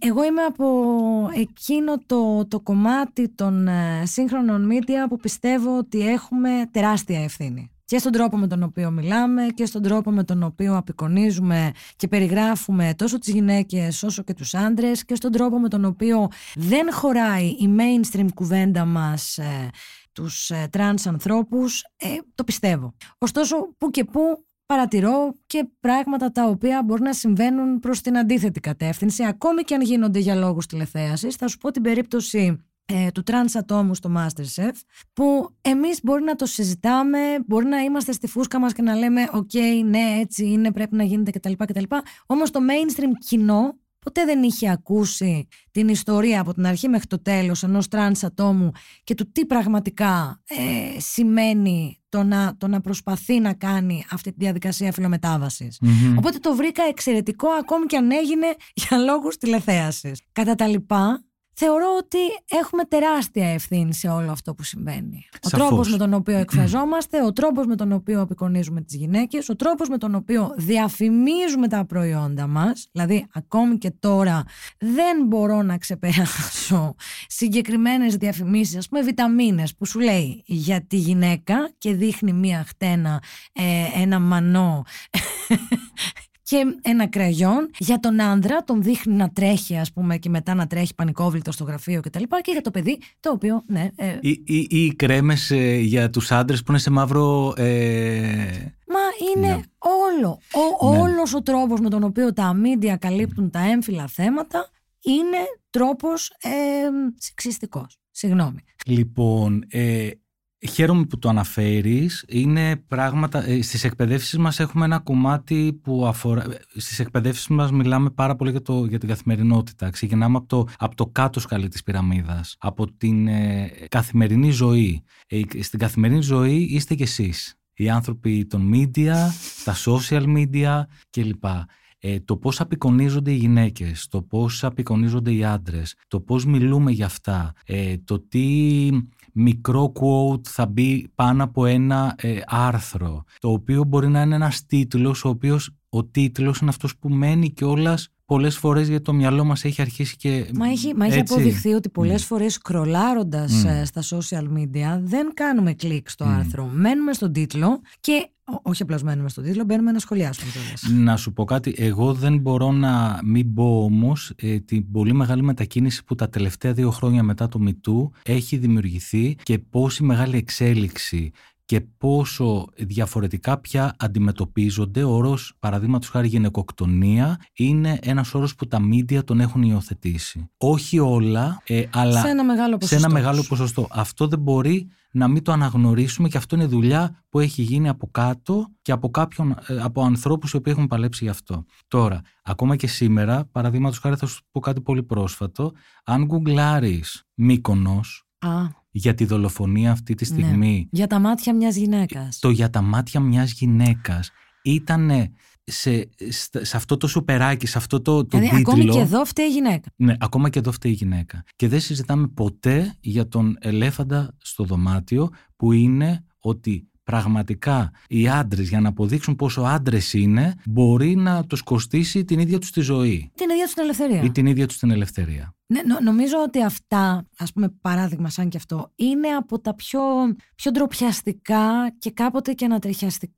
Εγώ είμαι από εκείνο το, το κομμάτι των ε, σύγχρονων media που πιστεύω ότι έχουμε τεράστια ευθύνη. Και στον τρόπο με τον οποίο μιλάμε και στον τρόπο με τον οποίο απεικονίζουμε και περιγράφουμε τόσο τις γυναίκες όσο και τους άντρες και στον τρόπο με τον οποίο δεν χωράει η mainstream κουβέντα μας ε, τους ε, τρανς ανθρώπους, ε, το πιστεύω. Ωστόσο, που και που παρατηρώ και πράγματα τα οποία μπορεί να συμβαίνουν προς την αντίθετη κατεύθυνση, ακόμη και αν γίνονται για λόγους τηλεθέασης. Θα σου πω την περίπτωση ε, του τρανς ατόμου στο Masterchef, που εμείς μπορεί να το συζητάμε, μπορεί να είμαστε στη φούσκα μας και να λέμε «ΟΚ, ναι, έτσι είναι, πρέπει να γίνεται» κτλ. κτλ. Όμως το mainstream κοινό ποτέ δεν είχε ακούσει την ιστορία από την αρχή μέχρι το τέλος ενός τρανς ατόμου και του τι πραγματικά ε, σημαίνει το να, το να προσπαθεί να κάνει αυτή τη διαδικασία Οπότε το βρήκα εξαιρετικό ακόμη και αν έγινε για λόγους τηλεθέασης. Κατά τα λοιπά, θεωρώ ότι έχουμε τεράστια ευθύνη σε όλο αυτό που συμβαίνει. Ο τρόπος με τον οποίο εκφραζόμαστε, ο τρόπος με τον οποίο απεικονίζουμε τις γυναίκες, ο τρόπος με τον οποίο διαφημίζουμε τα προϊόντα μας. Δηλαδή, ακόμη και τώρα δεν μπορώ να ξεπεράσω συγκεκριμένες διαφημίσεις, ας πούμε, βιταμίνες που σου λέει για τη γυναίκα και δείχνει μία χτένα, ε, ένα μανό και ένα κραγιόν. Για τον άνδρα τον δείχνει να τρέχει, ας πούμε, και μετά να τρέχει πανικόβλητο στο γραφείο κτλ. Και, και για το παιδί, το οποίο, ναι. Ε... Ή, ή, ή κρέμες ε, για τους άντρες που είναι σε μαύρο. Ε... Μα είναι ναι. άλλο. Ο, Ναι. Όλος ο τρόπος με τον οποίο τα μίντια καλύπτουν τα έμφυλα θέματα είναι τρόπος ε, σεξιστικός. Συγγνώμη. Λοιπόν, ε, χαίρομαι που το αναφέρεις. Είναι πράγματα... Ε, στις εκπαιδεύσεις μας έχουμε ένα κομμάτι που αφορά... ε, Στις εκπαιδεύσεις μας μιλάμε πάρα πολύ για, το, για την καθημερινότητα. Ξεκινάμε από το, από το κάτω σκαλί της πυραμίδας. Από την ε, καθημερινή ζωή. Ε, στην καθημερινή ζωή είστε κι εσείς. Οι άνθρωποι των media, τα social media κλπ. Ε, το πώς απεικονίζονται οι γυναίκες, το πώς απεικονίζονται οι άντρες, το πώς μιλούμε για αυτά, ε, το τι μικρό quote θα μπει πάνω από ένα ε, άρθρο, το οποίο μπορεί να είναι ένας τίτλος, ο οποίος ο τίτλος είναι αυτός που μένει κιόλας πολλές φορές γιατί το μυαλό μας έχει αρχίσει και Μα έχει, μα έχει έτσι. αποδειχθεί ότι πολλές Μμ. φορές σκρολάροντας Μμ. ε, στα social media δεν κάνουμε κλικ στο Μμ. άρθρο. Μένουμε στον τίτλο και ό- όχι απλώς μένουμε στον τίτλο, μπαίνουμε να σχολιάσουμε κιόλας. Να σου πω κάτι, εγώ δεν μπορώ να μην πω όμως ε, την πολύ μεγάλη μετακίνηση που τα τελευταία δύο χρόνια μετά το MeToo έχει δημιουργηθεί και πόση μεγάλη εξέλιξη και πόσο διαφορετικά πια αντιμετωπίζονται. Ο όρος, παραδείγματος χάρη γυναικοκτονία, είναι ένας όρος που τα μίντια τον έχουν υιοθετήσει. Όχι όλα, ε, αλλά σε ένα μεγάλο σε ποσοστό. ένα μεγάλο ποσοστό. Αυτό δεν μπορεί να μην το αναγνωρίσουμε και αυτό είναι δουλειά που έχει γίνει από κάτω και από, κάποιον, ε, από ανθρώπους οι οποίοι έχουν παλέψει γι' αυτό. Τώρα, ακόμα και σήμερα, παραδείγματος χάρη θα σου πω κάτι πολύ πρόσφατο, αν γκουγκλάρεις Μύκονος Α, για τη δολοφονία αυτή τη Ναι. στιγμή, για τα μάτια μιας γυναίκας. το για τα μάτια μιας γυναίκας ήταν σε, σε, σε αυτό το σουπεράκι, σε αυτό το, το δηλαδή, τίτλο. ακόμη και εδώ φταίει η γυναίκα. Ναι, ακόμα και εδώ φταίει η γυναίκα. Και δεν συζητάμε ποτέ για τον ελέφαντα στο δωμάτιο που είναι ότι πραγματικά οι άντρες για να αποδείξουν πόσο άντρες είναι μπορεί να τους κοστίσει την ίδια τους τη ζωή Την ίδια τους την ελευθερία. ή την ίδια τους την ελευθερία. Ναι, νο- νομίζω ότι αυτά, ας πούμε παράδειγμα σαν και αυτό, είναι από τα πιο, πιο ντροπιαστικά και κάποτε και ανατριχιαστικά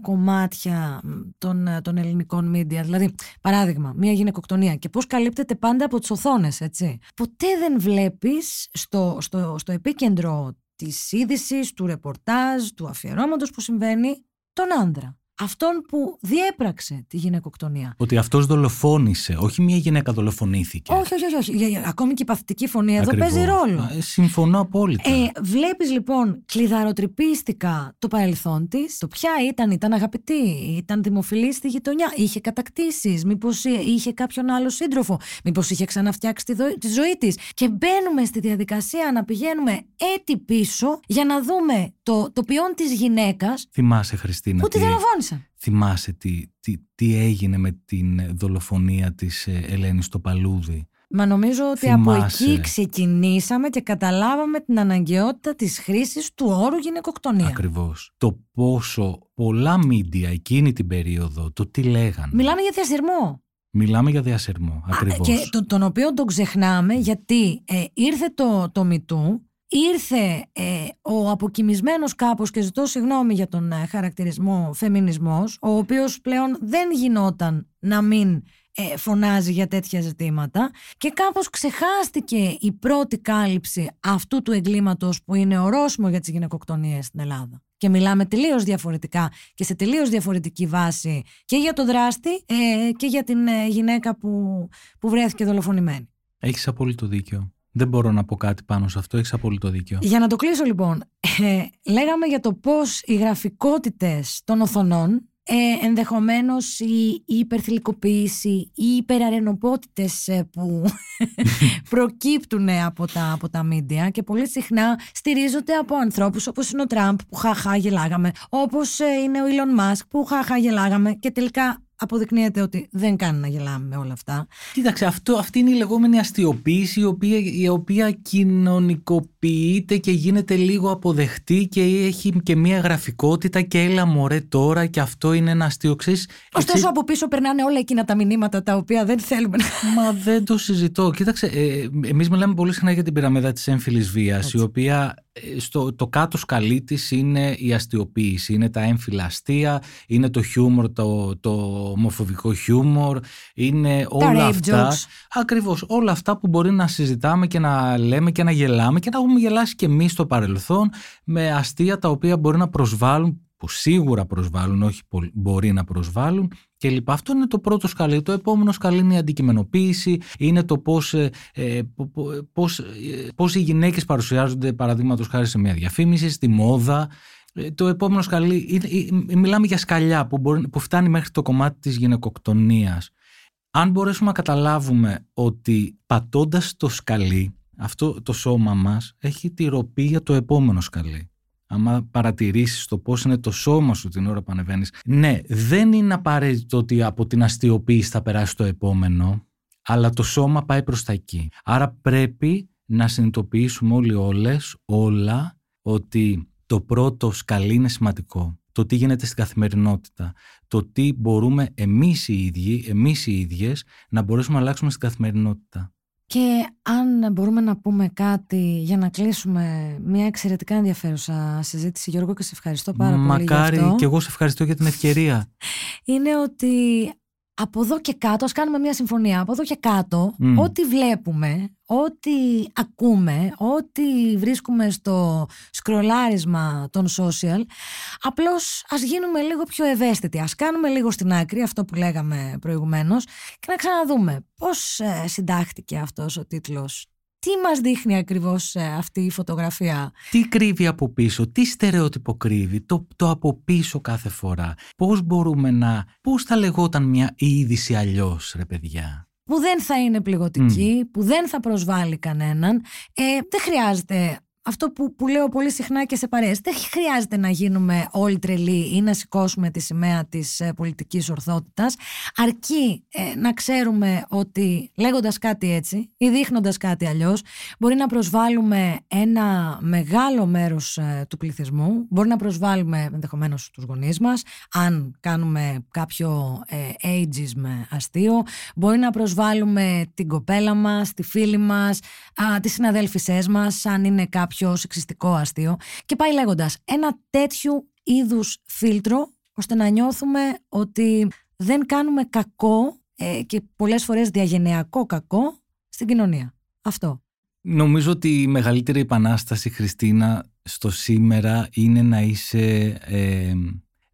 κομμάτια μ, των, ε, των ελληνικών media. Δηλαδή, παράδειγμα, μια γυναικοκτονία και πώς καλύπτεται πάντα από τις οθόνες, έτσι. Ποτέ δεν βλέπεις στο, στο, στο επίκεντρο της είδησης, του ρεπορτάζ, του αφιερώματος που συμβαίνει, τον άντρα. Αυτόν που διέπραξε τη γυναικοκτονία. Ότι αυτός δολοφόνησε, όχι μια γυναίκα δολοφονήθηκε. Όχι, όχι, όχι. όχι. Για- για- Ακόμη και η παθητική φωνή εδώ Ακριβώς. παίζει ρόλο. Ε, συμφωνώ απόλυτα. Ε, βλέπεις λοιπόν κλειδαροτρυπίστικα το παρελθόν της, το ποια ήταν, ήταν αγαπητή, ήταν δημοφιλής στη γειτονιά, είχε κατακτήσεις, μήπως ε, είχε κάποιον άλλο σύντροφο, μήπως είχε ξαναφτιάξει τη, δο- τη ζωή της και μπαίνουμε στη διαδικασία να πηγαίνουμε έτη πίσω για να δούμε το, το ποιόν της γυναίκας Θυμάσαι Χριστίνα που τη τι, δολοφόνησαν. θυμάσαι τι, τι, τι έγινε με την δολοφονία της ε, Ελένης στο Παλούδι; Μα νομίζω ότι από Θυμάσαι; εκεί ξεκινήσαμε και καταλάβαμε την αναγκαιότητα της χρήσης του όρου γυναικοκτονία. Ακριβώς. Το πόσο πολλά μίντια εκείνη την περίοδο, το τι λέγανε. Μιλάμε για διασυρμό. Μιλάμε για διασερμό. Ακριβώς. Και το- τον οποίο τον ξεχνάμε γιατί ε, ήρθε το, το MeToo, ήρθε ε, ο αποκοιμισμένος κάπως και ζητώ συγγνώμη για τον ε, χαρακτηρισμό φεμινισμός, ο οποίος πλέον δεν γινόταν να μην ε, φωνάζει για τέτοια ζητήματα και κάπως ξεχάστηκε η πρώτη κάλυψη αυτού του εγκλήματος που είναι ορόσημο για τις γυναικοκτονίες στην Ελλάδα. Και μιλάμε τελείως διαφορετικά και σε τελείως διαφορετική βάση και για τον δράστη ε, και για την ε, γυναίκα που, που βρέθηκε δολοφονημένη. Έχεις απόλυτο δίκιο. Δεν μπορώ να πω κάτι πάνω σε αυτό. Έχεις απόλυτο δίκιο. Για να το κλείσω λοιπόν, ε, λέγαμε για το πώς οι γραφικότητες των οθονών ε, ενδεχομένως η, η υπερθυλικοποίηση, οι υπεραρενοπότητες ε, που προκύπτουν από τα, από τα μίντια και πολύ συχνά στηρίζονται από ανθρώπους όπως είναι ο Τραμπ που χαχά γελάγαμε, όπως ε, είναι ο Elon Musk που χαχά γελάγαμε και τελικά αποδεικνύεται ότι δεν κάνει να γελάμε με όλα αυτά. Κοίταξε, αυτό, αυτή είναι η λεγόμενη αστείοποίηση η οποία, η οποία κοινωνικοποιείται και γίνεται λίγο αποδεχτή και έχει και μια γραφικότητα και έλα μωρέ τώρα και αυτό είναι ένα αστείο. Ξέρεις, Ωστόσο από πίσω περνάνε όλα εκείνα τα μηνύματα τα οποία δεν θέλουμε να... Μα δεν το συζητώ. Κοίταξε, ε, εμείς μιλάμε πολύ συχνά για την πυραμίδα της έμφυλης βίας, Έτσι. η οποία ε, στο, το κάτω σκαλί της είναι η αστείοποίηση, είναι τα έμφυλα αστεία, είναι το χιούμορ, το, το ομοφοβικό χιούμορ, είναι όλα rape αυτά. jokes. Ακριβώς, όλα αυτά που μπορεί να συζητάμε και να λέμε και να γελάμε και να έχουμε γελάσει και εμείς στο παρελθόν με αστεία τα οποία μπορεί να προσβάλλουν που σίγουρα προσβάλλουν, όχι μπορεί να προσβάλλουν και λοιπά. Αυτό είναι το πρώτο σκαλί. Το επόμενο σκαλί είναι η αντικειμενοποίηση, είναι το πώς, ε, ε πώς, ε, πώς οι γυναίκες παρουσιάζονται παραδείγματος χάρη σε μια διαφήμιση, στη μόδα. Ε, το επόμενο σκαλί, μιλάμε για σκαλιά που, μπορεί, που φτάνει μέχρι το κομμάτι της γυναικοκτονίας. Αν μπορέσουμε να καταλάβουμε ότι πατώντας το σκαλί, αυτό το σώμα μας έχει τη ροπή για το επόμενο σκαλί άμα παρατηρήσεις το πώς είναι το σώμα σου την ώρα που ανεβαίνεις, ναι, δεν είναι απαραίτητο ότι από την αστείοποίηση θα περάσει το επόμενο, αλλά το σώμα πάει προς τα εκεί. Άρα πρέπει να συνειδητοποιήσουμε όλοι όλες, όλα, ότι το πρώτο σκαλί είναι σημαντικό. Το τι γίνεται στην καθημερινότητα. Το τι μπορούμε εμείς οι ίδιοι, εμείς οι ίδιες, να μπορέσουμε να αλλάξουμε στην καθημερινότητα. Και αν μπορούμε να πούμε κάτι για να κλείσουμε μια εξαιρετικά ενδιαφέρουσα συζήτηση, Γιώργο, και σε ευχαριστώ πάρα Μακάρι, πολύ. Μακάρι και εγώ σε ευχαριστώ για την ευκαιρία. Είναι ότι από εδώ και κάτω, ας κάνουμε μια συμφωνία, από εδώ και κάτω, ό,τι βλέπουμε, ό,τι ακούμε, ό,τι βρίσκουμε στο σκρολάρισμα των social, απλώς ας γίνουμε λίγο πιο ευαίσθητοι, ας κάνουμε λίγο στην άκρη αυτό που λέγαμε προηγουμένως και να ξαναδούμε πώς ε, συντάχθηκε αυτός ο τίτλος τι μας δείχνει ακριβώς ε, αυτή η φωτογραφία; Τι κρύβει από πίσω, τι στερεότυπο κρύβει, το, το από πίσω κάθε φορά. Πώς μπορούμε να, πώς θα λεγόταν μια είδηση αλλιώς ρε παιδιά; Που δεν θα είναι πληγωτική, που δεν θα προσβάλλει κανέναν. Ε, δεν χρειάζεται αυτό που, που λέω πολύ συχνά και σε παρέες, δεν χρειάζεται να γίνουμε όλοι τρελοί ή να σηκώσουμε τη σημαία της ε, πολιτικής ορθότητας, αρκεί ε, να ξέρουμε ότι λέγοντας κάτι έτσι ή δείχνοντας κάτι αλλιώς, μπορεί να προσβάλλουμε ένα μεγάλο μέρος ε, του πληθυσμού, μπορεί να προσβάλλουμε ενδεχομένως τους γονείς μας, αν κάνουμε κάποιο ε, ageism αστείο, μπορεί να προσβάλλουμε την κοπέλα μας, τη φίλη μας, α, τις συναδέλφισές μας, αν είναι κάποιο πιο σεξιστικό αστείο. Και πάει λέγοντας ένα τέτοιου είδους φίλτρο ώστε να νιώθουμε ότι δεν κάνουμε κακό ε, και πολλές φορές διαγενειακό κακό στην κοινωνία. Αυτό. Νομίζω ότι η μεγαλύτερη επανάσταση, Χριστίνα, στο σήμερα είναι να είσαι... Ε,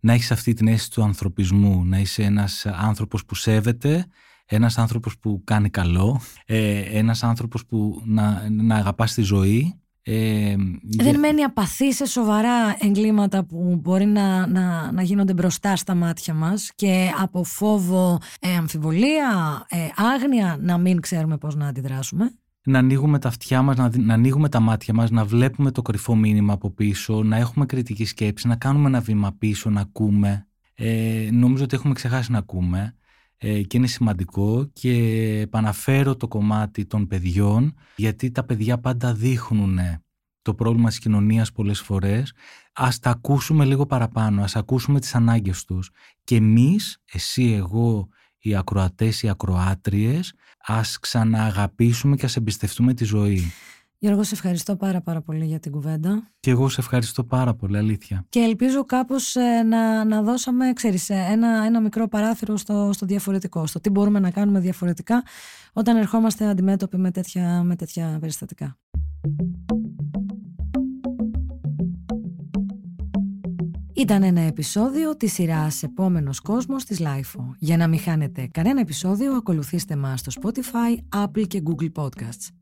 να έχεις αυτή την αίσθηση του ανθρωπισμού, να είσαι ένας άνθρωπος που σέβεται, ένας άνθρωπος που κάνει καλό, ε, ένας άνθρωπος που να, να αγαπάς τη ζωή ε, δεν μένει απαθή σε σοβαρά εγκλήματα που μπορεί να, να, να γίνονται μπροστά στα μάτια μας και από φόβο, ε, αμφιβολία, ε, άγνοια να μην ξέρουμε πώς να αντιδράσουμε. Να ανοίγουμε τα αυτιά μας, να, να ανοίγουμε τα μάτια μας, να βλέπουμε το κρυφό μήνυμα από πίσω, να έχουμε κριτική σκέψη, να κάνουμε ένα βήμα πίσω, να ακούμε. Ε, νομίζω ότι έχουμε ξεχάσει να ακούμε. Ε, και είναι σημαντικό και επαναφέρω το κομμάτι των παιδιών γιατί τα παιδιά πάντα δείχνουν το πρόβλημα της κοινωνίας πολλές φορές ας τα ακούσουμε λίγο παραπάνω, ας ακούσουμε τις ανάγκες τους και εμείς, εσύ, εγώ, οι ακροατές, οι ακροάτριες ας ξανααγαπήσουμε και ας εμπιστευτούμε τη ζωή. Γιώργο, σε ευχαριστώ πάρα πάρα πολύ για την κουβέντα. Και εγώ σε ευχαριστώ πάρα πολύ, αλήθεια. Και ελπίζω κάπως ε, να, να δώσαμε, ξέρεις, ε, ένα, ένα μικρό παράθυρο στο, στο διαφορετικό, στο τι μπορούμε να κάνουμε διαφορετικά όταν ερχόμαστε αντιμέτωποι με τέτοια, με τέτοια περιστατικά. Ήταν ένα επεισόδιο της σειράς «Επόμενος κόσμος» της LIFO. Για να μην χάνετε κανένα επεισόδιο, ακολουθήστε μας στο Spotify, Apple και Google Podcasts.